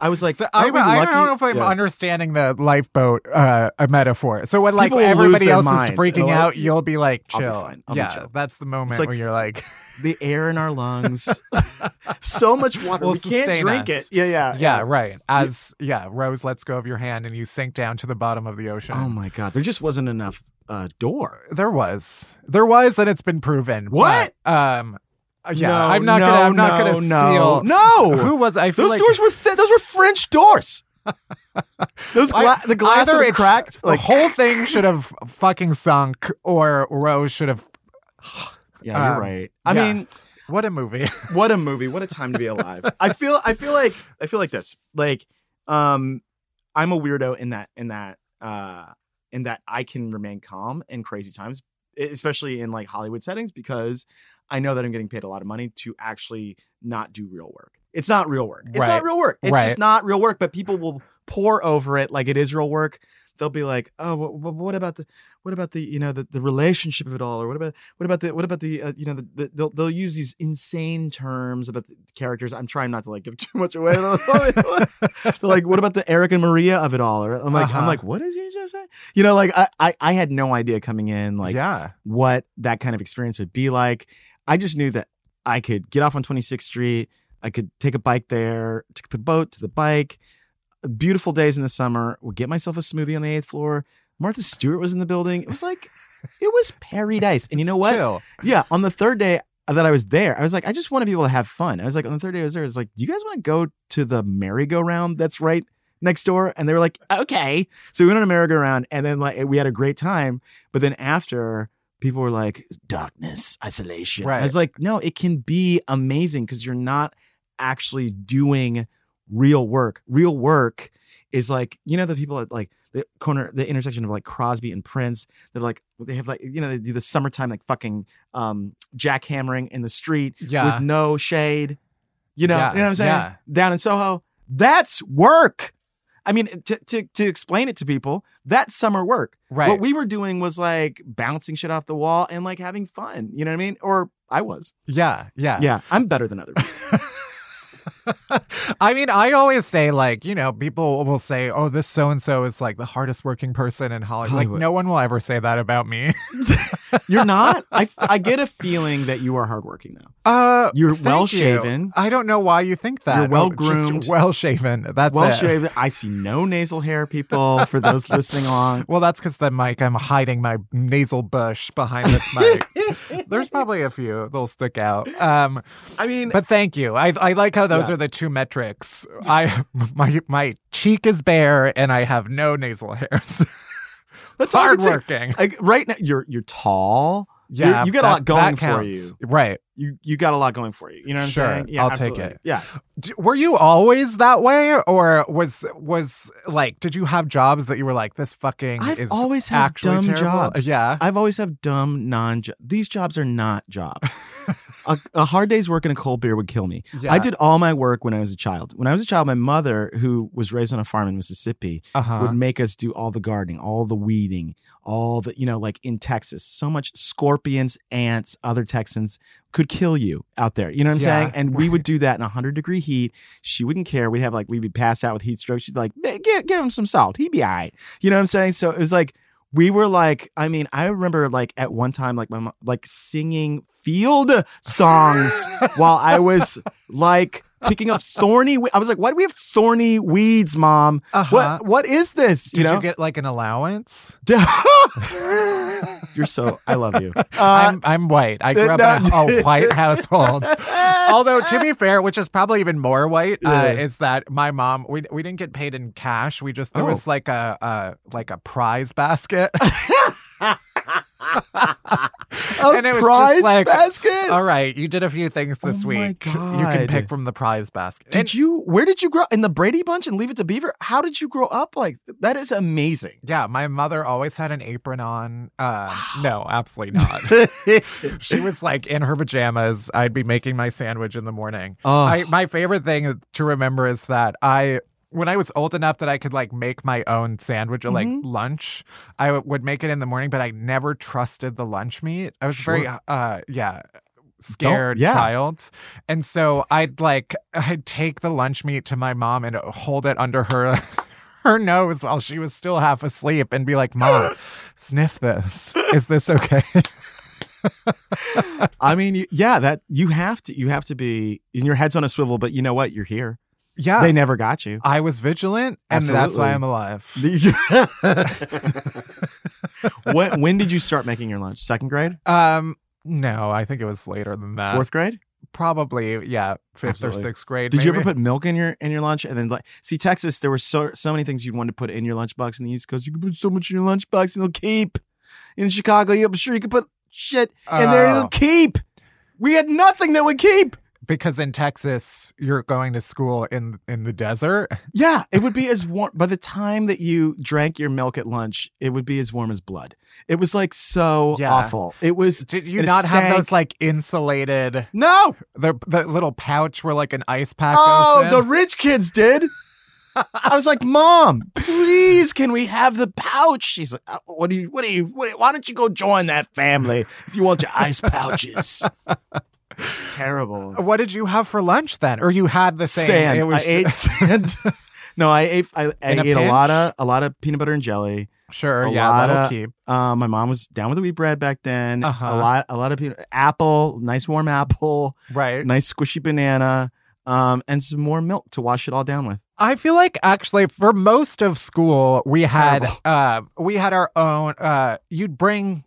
I was like, so I, I don't know if I'm Yeah. understanding the lifeboat uh, a metaphor. So when like People will lose everybody else minds. is freaking They'll- out, you'll be like I'll be chill. fine. I'll be yeah, chill. that's the moment like- where you're like, the air in our lungs, so much water, Will we can't drink us. it. Yeah, yeah, yeah, right. As yeah, Rose lets go of your hand and you sink down to the bottom of the ocean. Oh my god, there just wasn't enough uh, door. There was, there was, and it's been proven. What? But, um, yeah, No, I'm not no, gonna. I'm not gonna steal. No, Who was? I feel those like doors were th- those were French doors. those I- the glass either was it's- cracked. the whole thing should have fucking sunk, or Rose should have. yeah, you're um, right. I yeah. mean, What a movie! what a movie! What a time to be alive. I feel. I feel like. I feel like this. Like, um, I'm a weirdo in that. In that. Uh, in that I can remain calm in crazy times, especially in like Hollywood settings, because I know that I'm getting paid a lot of money to actually not do real work. It's not real work. It's Right. not real work. It's Right. just not real work. But people will pour over it like it is real work. They'll be like, "Oh, what, what about the, what about the, you know, the, the relationship of it all, or what about, what about the, what about the, uh, you know, the, the, they'll they'll use these insane terms about the characters. I'm trying not to like give too much away. They're like, what about the Eric and Maria of it all? Or I'm like, I'm Uh-huh. like, what did he just say? You know, like I, I, I had no idea coming in, like yeah, what that kind of experience would be like. I just knew that I could get off on 26th Street. I could take a bike there, take the boat to the bike. Beautiful days in the summer. Would get myself a smoothie on the eighth floor. Martha Stewart was in the building. It was like, it was paradise. And you know what? Chill. Yeah. On the third day that I was there, I was like, I just want to be able to have fun. I was like, on the third day I was there, I was like, do you guys want to go to the merry-go-round that's right next door? And they were like, okay. So we went on a merry-go-round and then like we had a great time. But then after, people were like, darkness, isolation. Right. I was like, no, it can be amazing because you're not actually doing real work. Real work is like, you know, the people at like the corner, the intersection of like Crosby and Prince. They're like, they have like, you know, they do the summertime like fucking um jackhammering in the street Yeah. with no shade. You know, Yeah, you know what I'm saying? yeah. Down in Soho. That's work. I mean, to, to to explain it to people, that's summer work. Right. What we were doing was like bouncing shit off the wall and like having fun. You know what I mean? Or I was. yeah, yeah, Yeah, I'm better than other people. I mean, I always say like, you know, people will say, "Oh, this so and so is like the hardest working person in Hollywood." Hollywood. Like, no one will ever say that about me. You're not. I I get a feeling that you are hardworking now. Uh, You're thank well you. shaven. I don't know why you think that. You're Oh, well-groomed. well shaven. That's Well shaven. I see no nasal hair, people. For those listening along, Well, that's because the mic. I'm hiding my nasal bush behind this mic. There's probably a few that'll stick out. Um, I mean, but thank you. I I like how those Yeah. are the two metrics. I my my cheek is bare and I have no nasal hairs. That's. Hardworking. Like, right now, you're you're tall. Yeah, you got a lot going for you. Right. You you got a lot going for you. You know what I'm Sure, saying? I'll take it. Yeah. D- were you always that way, or was was like? Did you have jobs that you were like, this fucking I've is always had dumb terrible? jobs. Yeah. I've always have dumb non. These jobs are not jobs. a, a hard day's work in a cold beer would kill me. Yeah. I did all my work when I was a child. When I was a child, my mother, who was raised on a farm in Mississippi, Uh-huh. would make us do all the gardening, all the weeding, all the, you know, like in Texas, so much scorpions, ants, other Texans could kill you out there. You know what I'm Yeah, saying? And we would do that in 100 degree heat. She wouldn't care. We'd have like, we'd be passed out with heat stroke. She'd be like, "Eh, give, give him some salt. He'd be all right. You know what I'm saying? So it was like, we were like, I mean, I remember like at one time, like my mom, like singing field songs while I was like picking up thorny. we- I was like, why do we have thorny weeds, mom? Uh-huh. What what is this? Did you know, you get like an allowance? you're so. I love you. Uh, I'm I'm white. I grew up in a, a white household. Although to be fair, which is probably even more white, uh, Yeah. is that my mom we we didn't get paid in cash. We just there Oh. was like a, a like a prize basket. a And it was just prize like, basket. All right, you did a few things this Oh week. You can pick from the prize basket. Did And- you? Where did you grow in the Brady Bunch and Leave It to Beaver? How did you grow up like that? Is amazing. yeah, my mother always had an apron on. Uh, no, absolutely not. she was like in her pajamas. I'd be making my sandwich in the morning. oh, I my favorite thing to remember is that I when I was old enough that I could like make my own sandwich or like Mhm. lunch, I w- would make it in the morning, but I never trusted the lunch meat. I was very uh yeah scared yeah. child. And so I'd like I'd take the lunch meat to my mom and hold it under her her nose while she was still half asleep and be like, "Mom, sniff this. Is this okay?" I mean, yeah, that you have to. You have to be. And your head's on a swivel, but you know what? You're here. Yeah. They never got you. I was vigilant and that's why I'm alive. when, when did you start making your lunch? Second grade? Um, no, I think it was later than that. Fourth grade? probably, yeah, fifth Absolutely. or sixth grade. Did you ever put milk in your in your lunch and then like see Texas? There were so so many things you'd want to put in your lunchbox in the East Coast. You could put so much in your lunchbox and it'll keep. In Chicago, yeah, I'm sure you could put shit in there and Oh. it'll keep. We had nothing that would keep. Because in Texas you're going to school in in the desert? Yeah, it would be as warm. By the time that you drank your milk at lunch, it would be as warm as blood. It was like so Yeah. awful. It was Did you not have those like insulated no. the the little pouch where like an ice pack Oh, the rich kids did. I was like, "Mom, please, can we have the pouch?" She's like, "Uh, "What do you? What do you? What, why don't you go join that family if you want your ice pouches?" It's terrible. what did you have for lunch then? Or you had the same? Sand. It was I ate sand. no, I ate. I, I In a ate a lot of a lot of peanut butter and jelly. sure, a yeah, lot of- keep. Um, my mom was down with the wheat bread back then. Uh-huh. A lot, a lot of peanut, apple, nice warm apple, Right. nice squishy banana, um, and some more milk to wash it all down with. I feel like actually for most of school we had Terrible. uh we had our own uh you'd bring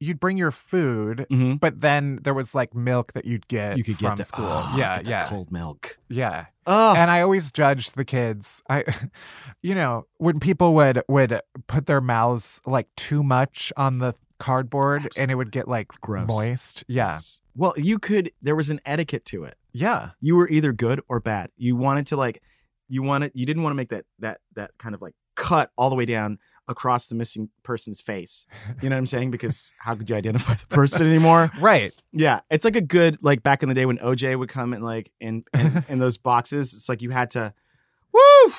you'd bring your food Mm-hmm. but then there was like milk that you'd get You could from get the school. oh, yeah, yeah. cold milk. Yeah. Oh, And I always judged the kids. I you know, when people would would put their mouths like too much on the cardboard and it would get like Gross. moist. Yeah. Well, you could. There was an etiquette to it. Yeah. You were either good or bad. You wanted to like, you wanted. You didn't want to make that that that kind of like cut all the way down across the missing person's face. You know what I'm saying? Because how could you identify the person anymore? Right. Yeah, it's like a good like back in the day when OJ would come in like in in, in those boxes. It's like you had to, woo,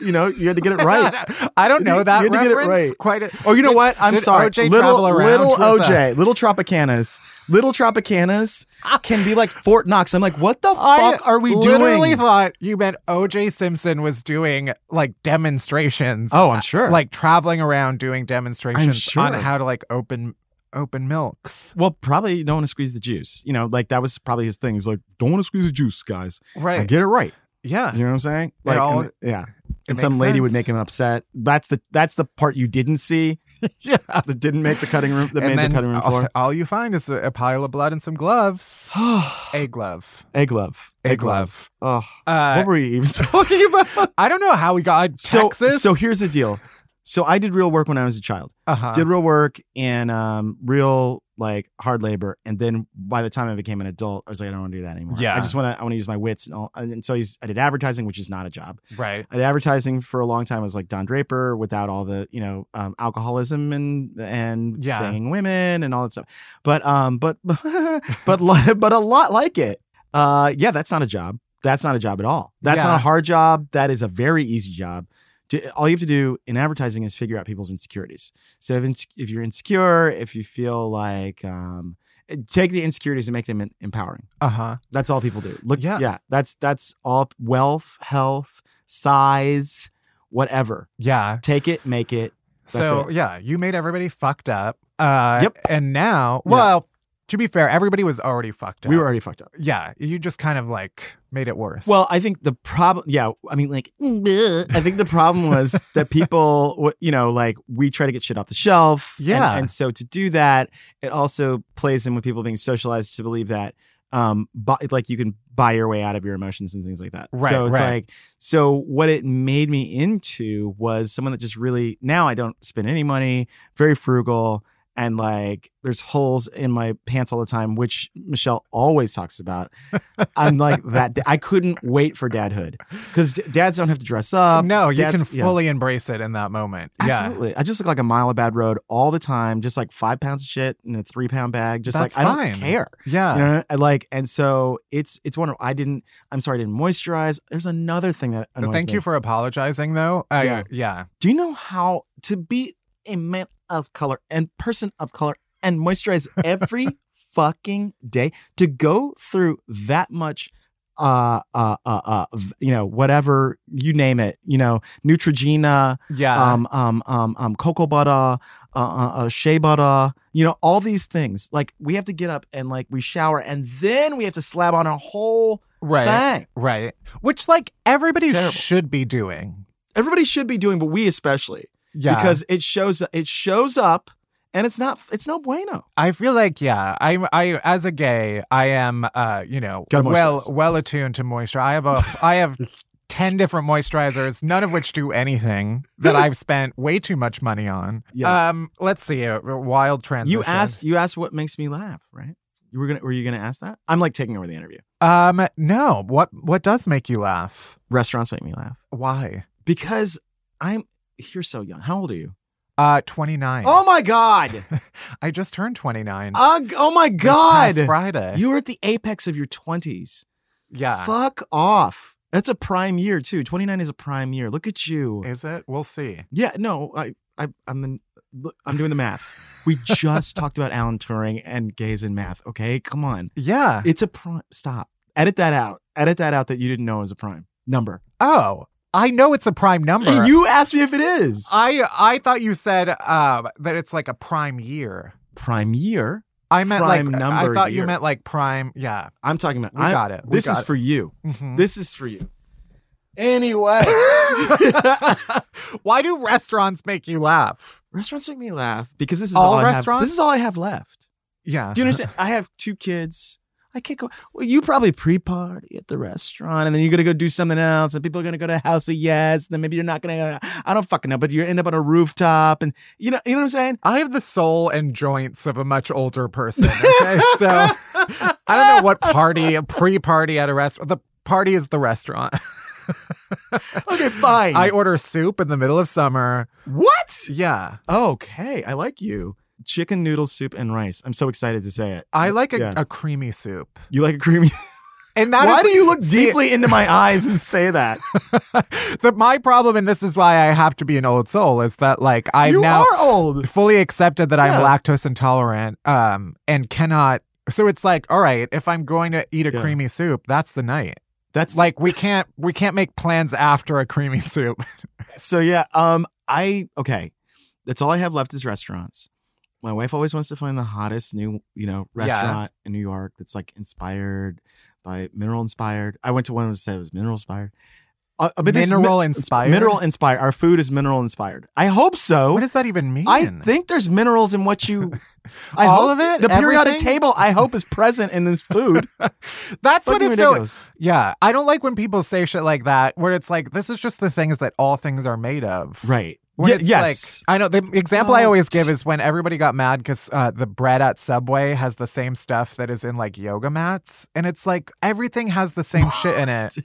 you know, you had to get it right. I don't know You- that you had to get it right. quite a, Oh, you know Did- what? I'm did sorry. OJ little travel around little with OJ, little Tropicanas, little Tropicanas can be like Fort Knox. I'm like, what the I fuck are we literally doing? Literally thought you meant OJ Simpson was doing like demonstrations. oh, I'm sure. like traveling around doing demonstrations sure. on how to like open open milks. well, probably you don't want to squeeze the juice. You know, like that was probably his thing. He's like, don't want to squeeze the juice, guys. I Right. get it right. Yeah. You know what I'm saying? Like, all- and- yeah. And some lady would make him upset. That's the that's the part you didn't see. Yeah. That didn't make the cutting room. That and made the cutting room all, floor. all you find is a, a pile of blood and some gloves. A glove. Egg glove. A glove. Oh, Uh, what were we even talking about? I don't know how we got so, Texas. so here's the deal. So I did real work when I was a child. uh-huh. Did real work and um, real like hard labor. And then by the time I became an adult, I was like, I don't want to do that anymore. Yeah. I just want to. I want to use my wits. And, all, and so he's, I did advertising, which is not a job. right. I did advertising for a long time. I was like Don Draper without all the you know um, alcoholism and and Yeah. banging women and all that stuff. But um, but but li- but a lot like it. Uh, yeah, that's not a job. That's not a job at all. That's Yeah. not a hard job. That is a very easy job. All you have to do in advertising is figure out people's insecurities. So if, ins- if you're insecure, if you feel like um, take the insecurities and make them em- empowering. Uh-huh. That's all people do. Look, Yeah. yeah, that's that's all wealth, health, size, whatever. Yeah. Take it, make it So it. yeah, you made everybody fucked up. Uh, Yep. And now, Yeah. well, to be fair, everybody was already fucked up. We were already fucked up. Yeah, you just kind of like made it worse. Well, I think the problem, yeah, I mean, like, I think the problem was that people, you know, like we try to get shit off the shelf. Yeah. And, so to do that, it also plays in with people being socialized to believe that, um, bu- like you can buy your way out of your emotions and things like that. Right, So it's right. like, so what it made me into was someone that just really, now I don't spend any money, very frugal. And like, there's holes in my pants all the time, which Michelle always talks about. I'm like that. I couldn't wait for dadhood because dads don't have to dress up. no, you dads- can yeah. fully embrace it in that moment. Yeah. I just look like a mile of bad road all the time, just like five pounds of shit in a three pound bag. Just That's like I don't care. Yeah. You know, I like, and so it's it's wonderful. I didn't. I'm sorry, I didn't moisturize. There's another thing that Thank me. you for apologizing, though. I, Yeah. yeah. Do you know how to be a man of color and person of color and moisturize every fucking day to go through that much uh uh uh, uh you know whatever you name it you know neutrogena Yeah. um um um um cocoa butter uh, uh, uh shea butter you know all these things like we have to get up and like we shower and then we have to slab on a whole right. thing Right. Which, like, everybody should be doing. everybody should be doing but we especially Yeah. because it shows it shows up and it's not it's no bueno I feel like yeah, I I as a gay, I am uh, you know, well well attuned to moisture. I have a I have 10 different moisturizers, none of which do anything that I've spent way too much money on. Yeah. Um let's see a wild transition. you asked you asked what makes me laugh right you were gonna were you gonna ask that i'm like taking over the interview Um no, what what does make you laugh? restaurants make me laugh Why? because i'm you're so young how old are you Uh 29. oh my god I just turned 29. Ugh, oh my god Friday. you were at the apex of your 20s yeah. fuck off that's a prime year too 29 is a prime year look at you Is it? We'll see. Yeah, no, I, I, I'm, the, I'm doing the math. We just talked about Alan Turing and gays in math. Okay, come on, Yeah. it's a prime. Stop. Edit that out. Edit that out that you didn't know was a prime number. Oh, I know it's a prime number. You asked me if it is. I I thought you said um that it's like a prime year. prime year. I meant Prime like number I thought you meant like prime. Yeah, I'm talking about. we I- got it. We This is got for you. it. Mhm. This is for you. Anyway, Why do restaurants make you laugh? restaurants make me laugh because this is All all, I have. restaurants? This is all I have left. Yeah. Do you understand? I have two kids. I can't go. Well, you probably pre-party at the restaurant, and then you're gonna go do something else, and people are gonna go to House of Yes. And then maybe you're not gonna. I don't fucking know, but you end up on a rooftop, and you know, you know what I'm saying? I have the soul and joints of a much older person. Okay, so I don't know what party, a pre-party at a restaurant. The party is the restaurant. Okay, fine. I order soup in the middle of summer. what? Yeah, Okay, I like you. Chicken noodle soup and rice. I'm so excited to say it. I like a, Yeah. a creamy soup. You like a creamy? And that Why is- do you look See- deeply into my eyes and say that? the, my problem, and this is why I have to be an old soul, is that like I've you now old. fully accepted that I'm lactose intolerant, um, and cannot. So it's like, all right, if I'm going to eat a Yeah. creamy soup, that's the night. That's Like we can't we can't make plans after a creamy soup. So yeah, um, I okay. That's all I have left is restaurants. My wife always wants to find the hottest new, you know, Yeah. restaurant in New York that's like inspired by mineral inspired. I went to one that said it was mineral inspired. Uh, but Mineral mi- inspired? Mineral inspired. Our food is mineral inspired. I hope so. what does that even mean? I think there's minerals in what you. I All hope- of it? The periodic table. I hope is present in this food. that's what is so. Yeah, I don't like when people say shit like that, where it's like this is just the things that all things are made of. Right. When yes. like I know the example I Oh, always give is when everybody got mad because uh, the bread at Subway has the same stuff that is in like yoga mats, and it's like everything has the same shit in it.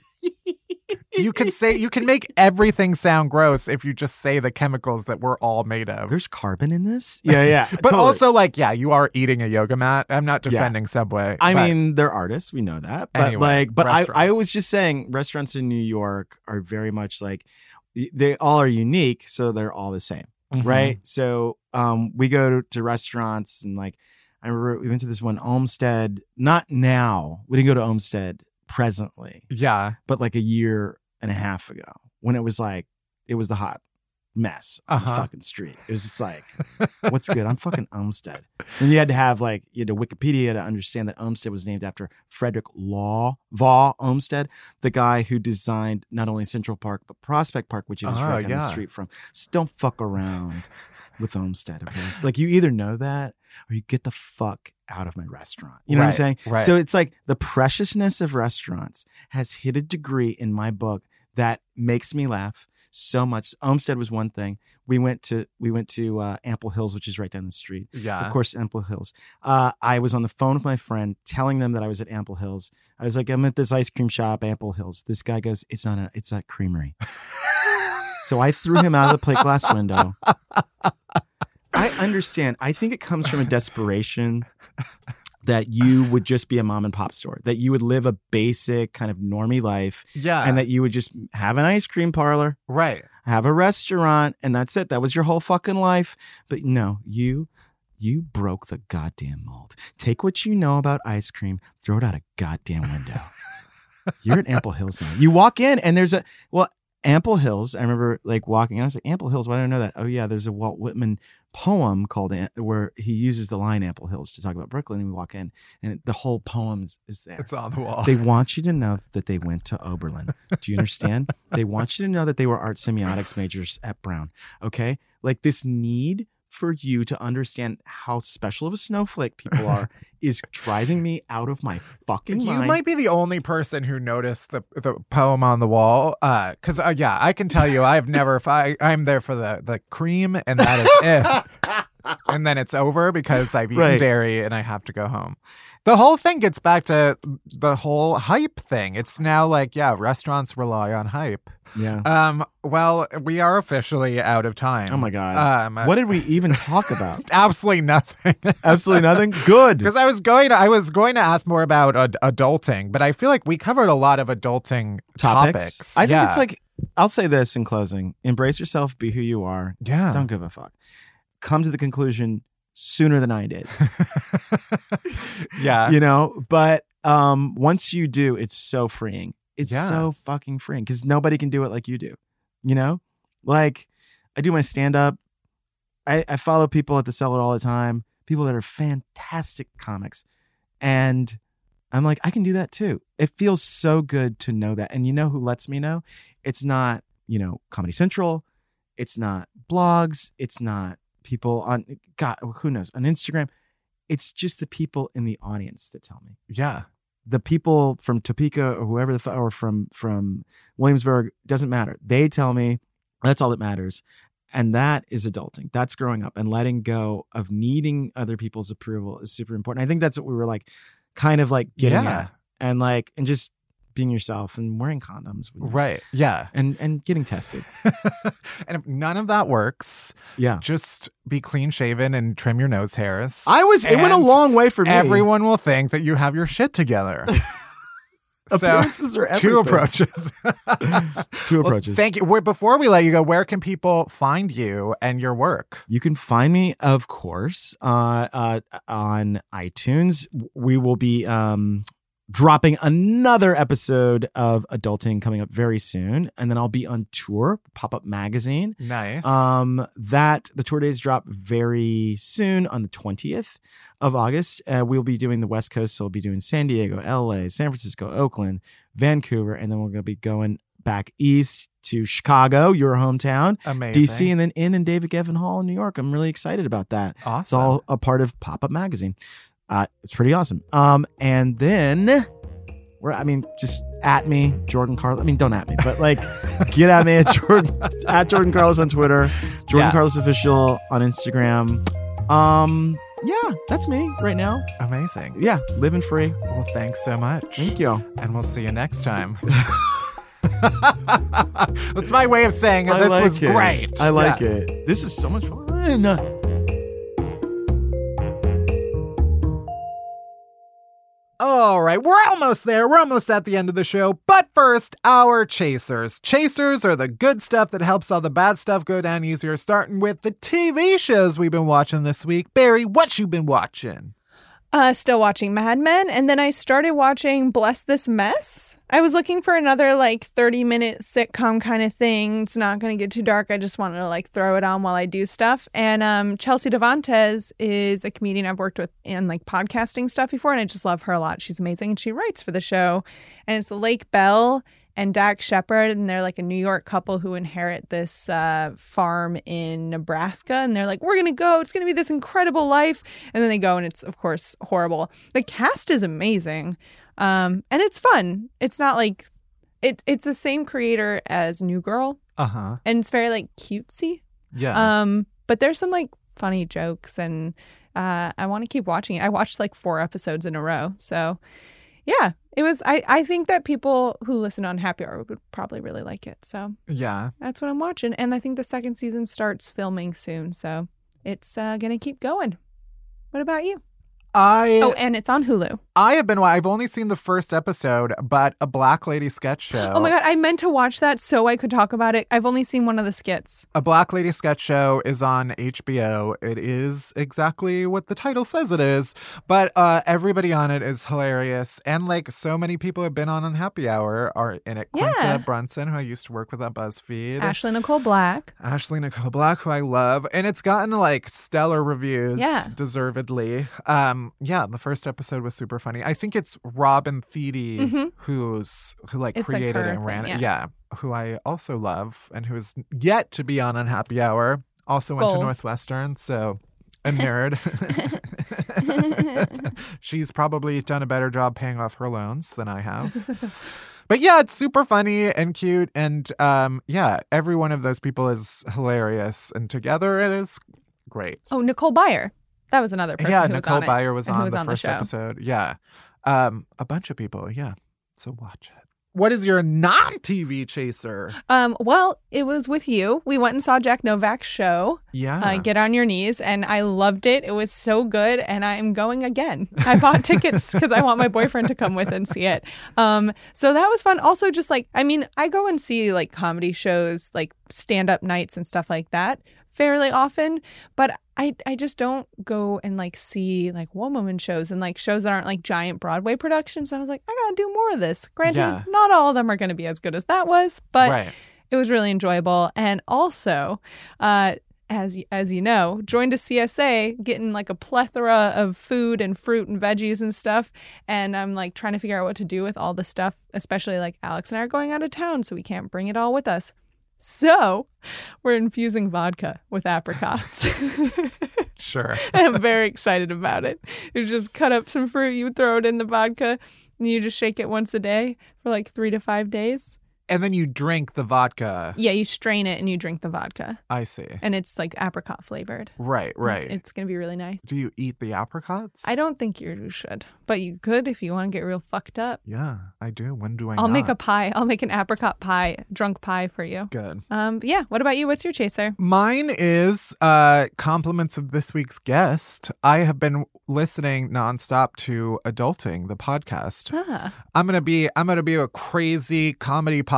you can say you can make everything sound gross if you just say the chemicals that we're all made of. There's carbon in this. Yeah, yeah. but totally. also, like, yeah, you are eating a yoga mat. I'm not Yeah. defending Subway. I mean, they're artists. We know that. But Anyway, like, but I, I was just saying, restaurants in New York are very much like they all are unique, so they're all the same, Mhm. right? So, um, we go to, to restaurants and like, I remember we went to this one Olmsted. Not now. We didn't go to Olmsted presently, Yeah. but like a year and a half ago when it was like it was the hot mess on Uh-huh. the fucking street. It was just like, what's good? I'm fucking Olmsted. And you had to have like you had to Wikipedia to understand that Olmsted was named after Frederick Law Vaugh Olmsted, the guy who designed not only Central Park but Prospect Park, which is Oh, right down the street from. So don't fuck around with Olmsted, okay? Like you either know that or you get the fuck out of my restaurant. You know what I'm saying? right. So it's like the preciousness of restaurants has hit a degree in my book that makes me laugh so much. Olmsted was one thing. We went to we went to uh, Ample Hills, which is right down the street. Yeah. Of course, Ample Hills. Uh, I was on the phone with my friend, telling them that I was at Ample Hills. I was like, I'm at this ice cream shop, Ample Hills. This guy goes, It's not a, it's a creamery. so I threw him out of the plate glass window. I understand. I think it comes from a desperation that you would just be a mom and pop store, that you would live a basic kind of normie life, Yeah. and that you would just have an ice cream parlor, right. have a restaurant, and that's it. That was your whole fucking life. But no, you you broke the goddamn mold. Take what you know about ice cream, throw it out a goddamn window. You're at Ample Hills now. You walk in and there's a well, Ample Hills. I remember like walking. I was like, Ample Hills. Why do I know that? Oh yeah, there's a Walt Whitman poem called where he uses the line Ample Hills to talk about Brooklyn. And we walk in, and the whole poem is, is there. It's on the wall. They want you to know that they went to Oberlin. Do you understand? they want you to know that they were art semiotics majors at Brown. Okay? Like this need for you to understand how special of a snowflake people are is driving me out of my fucking you mind. might be the only person who noticed the the poem on the wall. Uh, cause uh, yeah, I can tell you, I've never. If I I'm there for the the cream, and that is it. and then it's over because I've eaten Right. dairy and I have to go home. The whole thing gets back to the whole hype thing. It's now like, yeah, restaurants rely on hype. Yeah. Um, well, we are officially out of time. oh my god. Um, what did we even talk about? absolutely nothing. Absolutely nothing. Good. Because I was going to, I was going to ask more about ad- adulting, but I feel like we covered a lot of adulting topics. I think it's like I'll say this in closing: embrace yourself, be who you are. yeah, Don't give a fuck. Come to the conclusion sooner than I did. yeah, you know but um once you do it's so freeing it's Yeah. so fucking freeing because nobody can do it like you do you know? Like i do my stand up I, I follow people at the cellar all the time people that are fantastic comics and i'm like i can do that too. It feels so good to know that and you know who lets me know? It's not you know comedy central it's not blogs it's not people on god who knows on instagram. It's just the people in the audience that tell me. Yeah, the people from Topeka or whoever the or from from Williamsburg doesn't matter. They tell me that's all that matters, and that is adulting. That's growing up and letting go of needing other people's approval is super important. I think that's what we were like, kind of like getting Yeah. at, and like and just being yourself and wearing condoms, right, yeah. And and getting tested. and if none of that works, Yeah, just be clean shaven and trim your nose hairs. I was. It went a long way for me. Everyone will think that you have your shit together. so, appearances are two approaches. Two Well, approaches. thank you. Wait, Before we let you go, where can people find you and your work? You can find me, of course, uh, uh, on iTunes. We will be um, dropping another episode of Adulting coming up very soon, and then I'll be on tour, Pop Up Magazine. Nice. Um, that the tour days drop very soon on the twentieth of August. Uh, we'll be doing the West Coast, so we'll be doing San Diego, L.A., San Francisco, Oakland, Vancouver, and then we're going to be going back east to Chicago, your hometown. Amazing. DC and then in in David Geffen Hall in New York. I'm really excited about that. awesome. It's all a part of Pop Up Magazine. Uh, it's pretty awesome. Um, and then we're I mean, just at me, Jordan Carlos. I mean, don't at me, but like get at me at Jordan at Jordan Carlos on Twitter, Jordan Yeah. Carlos official on Instagram. Um, yeah, that's me right now. amazing. Yeah, living free. Well, thanks so much. Thank you. And we'll see you next time. That's my way of saying I this like was it. great. I like Yeah. it. This is so much fun. All right, we're almost there. We're almost at the end of the show. But first, our chasers. Chasers are the good stuff that helps all the bad stuff go down easier, starting with the TV shows we've been watching this week. Bari, what you been watching? Uh, still watching Mad Men, and then I started watching Bless This Mess. I was looking for another like 30 minute sitcom kind of thing. It's not going to get too dark. I just wanted to like throw it on while I do stuff. And um, Chelsea Devantez is a comedian I've worked with in like podcasting stuff before, and I just love her a lot. She's amazing, and she writes for the show. And it's Lake Bell and Dax Shepard, and they're like a New York couple who inherit this uh, farm in Nebraska, and they're like, "We're gonna go. It's gonna be this incredible life." And then they go, and it's of course horrible. The cast is amazing, um, and it's fun. It's not like it. It's the same creator as New Girl, Uh huh. and it's very like cutesy. Yeah. Um, but there's some like funny jokes, and uh, I want to keep watching it. I watched like four episodes in a row, so yeah, it was. I I think that people who listen Unhappy Hour would probably really like it. So yeah. that's what I'm watching, and I think the second season starts filming soon, so it's uh, gonna keep going. What about you? I Oh, and it's on Hulu. I have been. I've only seen the first episode, but a Black Lady sketch show. Oh my god, I meant to watch that so I could talk about it. I've only seen one of the skits. A Black Lady sketch show is on HBO. It is exactly what the title says it is, but uh, everybody on it is hilarious. And like so many people have been on Unhappy Hour are in it. Yeah. Quinta Brunson, who I used to work with at BuzzFeed. Ashley Nicole Black. Ashley Nicole Black, who I love, and it's gotten like stellar reviews, Yeah. deservedly. Um, yeah, the first episode was super funny. I think it's Robin Thede Mhm. who's who like It's, created her and ran thing, it. yeah. Yeah, who I also love and who is yet to be on Unhappy Hour. Also went to Northwestern, so a nerd. She's probably done a better job paying off her loans than I have. But yeah, it's super funny and cute, and um, yeah, every one of those people is hilarious, and together it is great. Oh, Nicole Byer. That was another person. yeah, who was Nicole on it. Byer was on was the on the first show. episode. Yeah, um, a bunch of people. Yeah, so watch it. What is your non-TV chaser? Um, well, it was with you. We went and saw Jack Novak's show, Yeah, uh, Get on Your Knees, and I loved it. It was so good, and I'm going again. I bought tickets because I want my boyfriend to come with and see it. Um, so that was fun. Also, just like, I mean, I go and see like comedy shows, like stand up nights and stuff like that fairly often, but I, I just don't go and like see like one woman shows and like shows that aren't like giant Broadway productions. I was like, I gotta do more of this. Granted, Yeah. not all of them are to be as good as that was, but right. it was really enjoyable and also uh as as you know joined a csa getting like a plethora of food and fruit and veggies and stuff and i'm like trying to figure out what to do with all the stuff especially like alex and i are going out of town so we can't bring it all with us so we're infusing vodka with apricots. Sure. i'm very excited about it. You just cut up some fruit you throw it in the vodka and you just shake it once a day for like three to five days And then you drink the vodka. Yeah, you strain it and you drink the vodka, I see. and it's like apricot flavored. Right, right. It's gonna be really nice. Do you eat the apricots? I don't think you should, but you could if you want to get real fucked up. Yeah, I do. When do I? I'll make a pie. I'll make an apricot pie, drunk pie for you. good. Um, yeah. What about you? What's your chaser? Mine is uh compliments of this week's guest. I have been listening nonstop to Adulting, the podcast. Ah, I'm gonna be I'm gonna be a crazy comedy podcast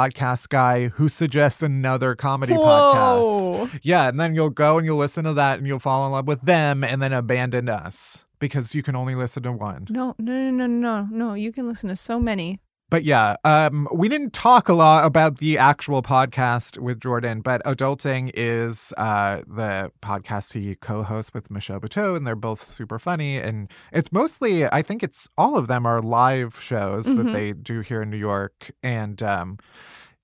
guy who suggests another comedy podcast. Yeah, and then you'll go and you'll listen to that and you'll fall in love with them and then abandon us because you can only listen to one. No, no, no, no, no, no. You can listen to so many. But yeah, um, we didn't talk a lot about the actual podcast with Jordan, but Adulting is uh, the podcast he co-hosts with Michelle Buteau, and they're both super funny. And it's mostly, I think it's all of them are live shows that Mhm. they do here in New York, and um,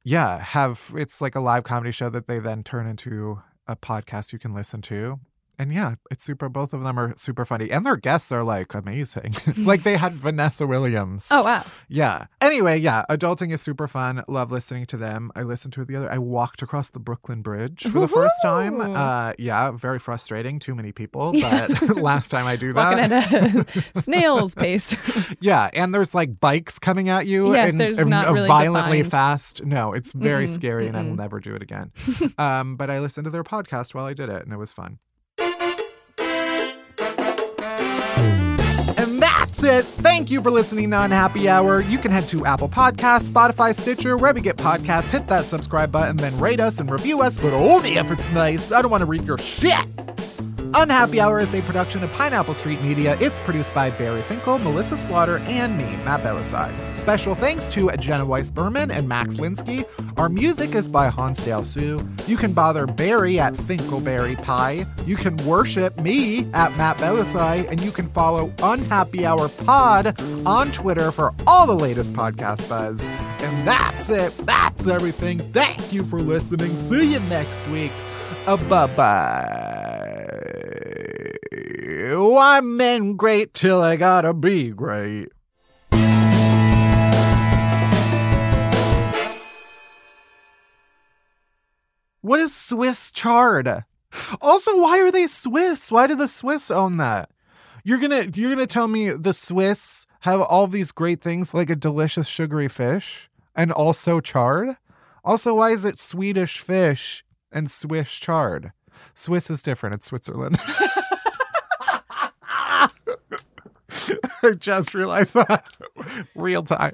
yeah, have it's like a live comedy show that they then turn into a podcast you can listen to. And yeah, it's super. Both of them are super funny, and their guests are like amazing. like they had Vanessa Williams. Oh wow. Yeah. Anyway, yeah, adulting is super fun. Love listening to them. I listened to it the other. I walked across the Brooklyn Bridge for the first time. Uh, yeah, very frustrating. Too many people, but last time I do that, walking at a snail's pace. yeah. And there's like bikes coming at you. Yeah, and, there's and not really violently defined. fast. No, it's very Mm-mm, scary, and I will never do it again. um, but I listened to their podcast while I did it, and it was fun. It. Thank you for listening to Unhappy Hour. You can head to Apple Podcasts, Spotify, Stitcher, wherever you get podcasts. Hit that subscribe button, then rate us and review us. But all the effort's nice. I don't want to read your shit. Unhappy Hour is a production of Pineapple Street Media. It's produced by Bari Finkel, Melissa Slaughter, and me, Matt Bellassai. Special thanks to Jenna Weiss Berman and Max Linsky. Our music is by Hansdale Hsu. You can bother Barry at finkelbaripie. You can worship me at Matt Bellassai, and you can follow Unhappy Hour Pod on Twitter for all the latest podcast buzz. And that's it. That's everything. Thank you for listening. See you next week. Uh, bye bye. I'm been great till I gotta be great. What is Swiss chard? Also, why are they Swiss? Why do the Swiss own that? You're gonna you're gonna tell me the Swiss have all these great things like a delicious sugary fish and also chard? Also, why is it Swedish fish and Swiss chard? Swiss is different. It's Switzerland. I just realized that. Real time.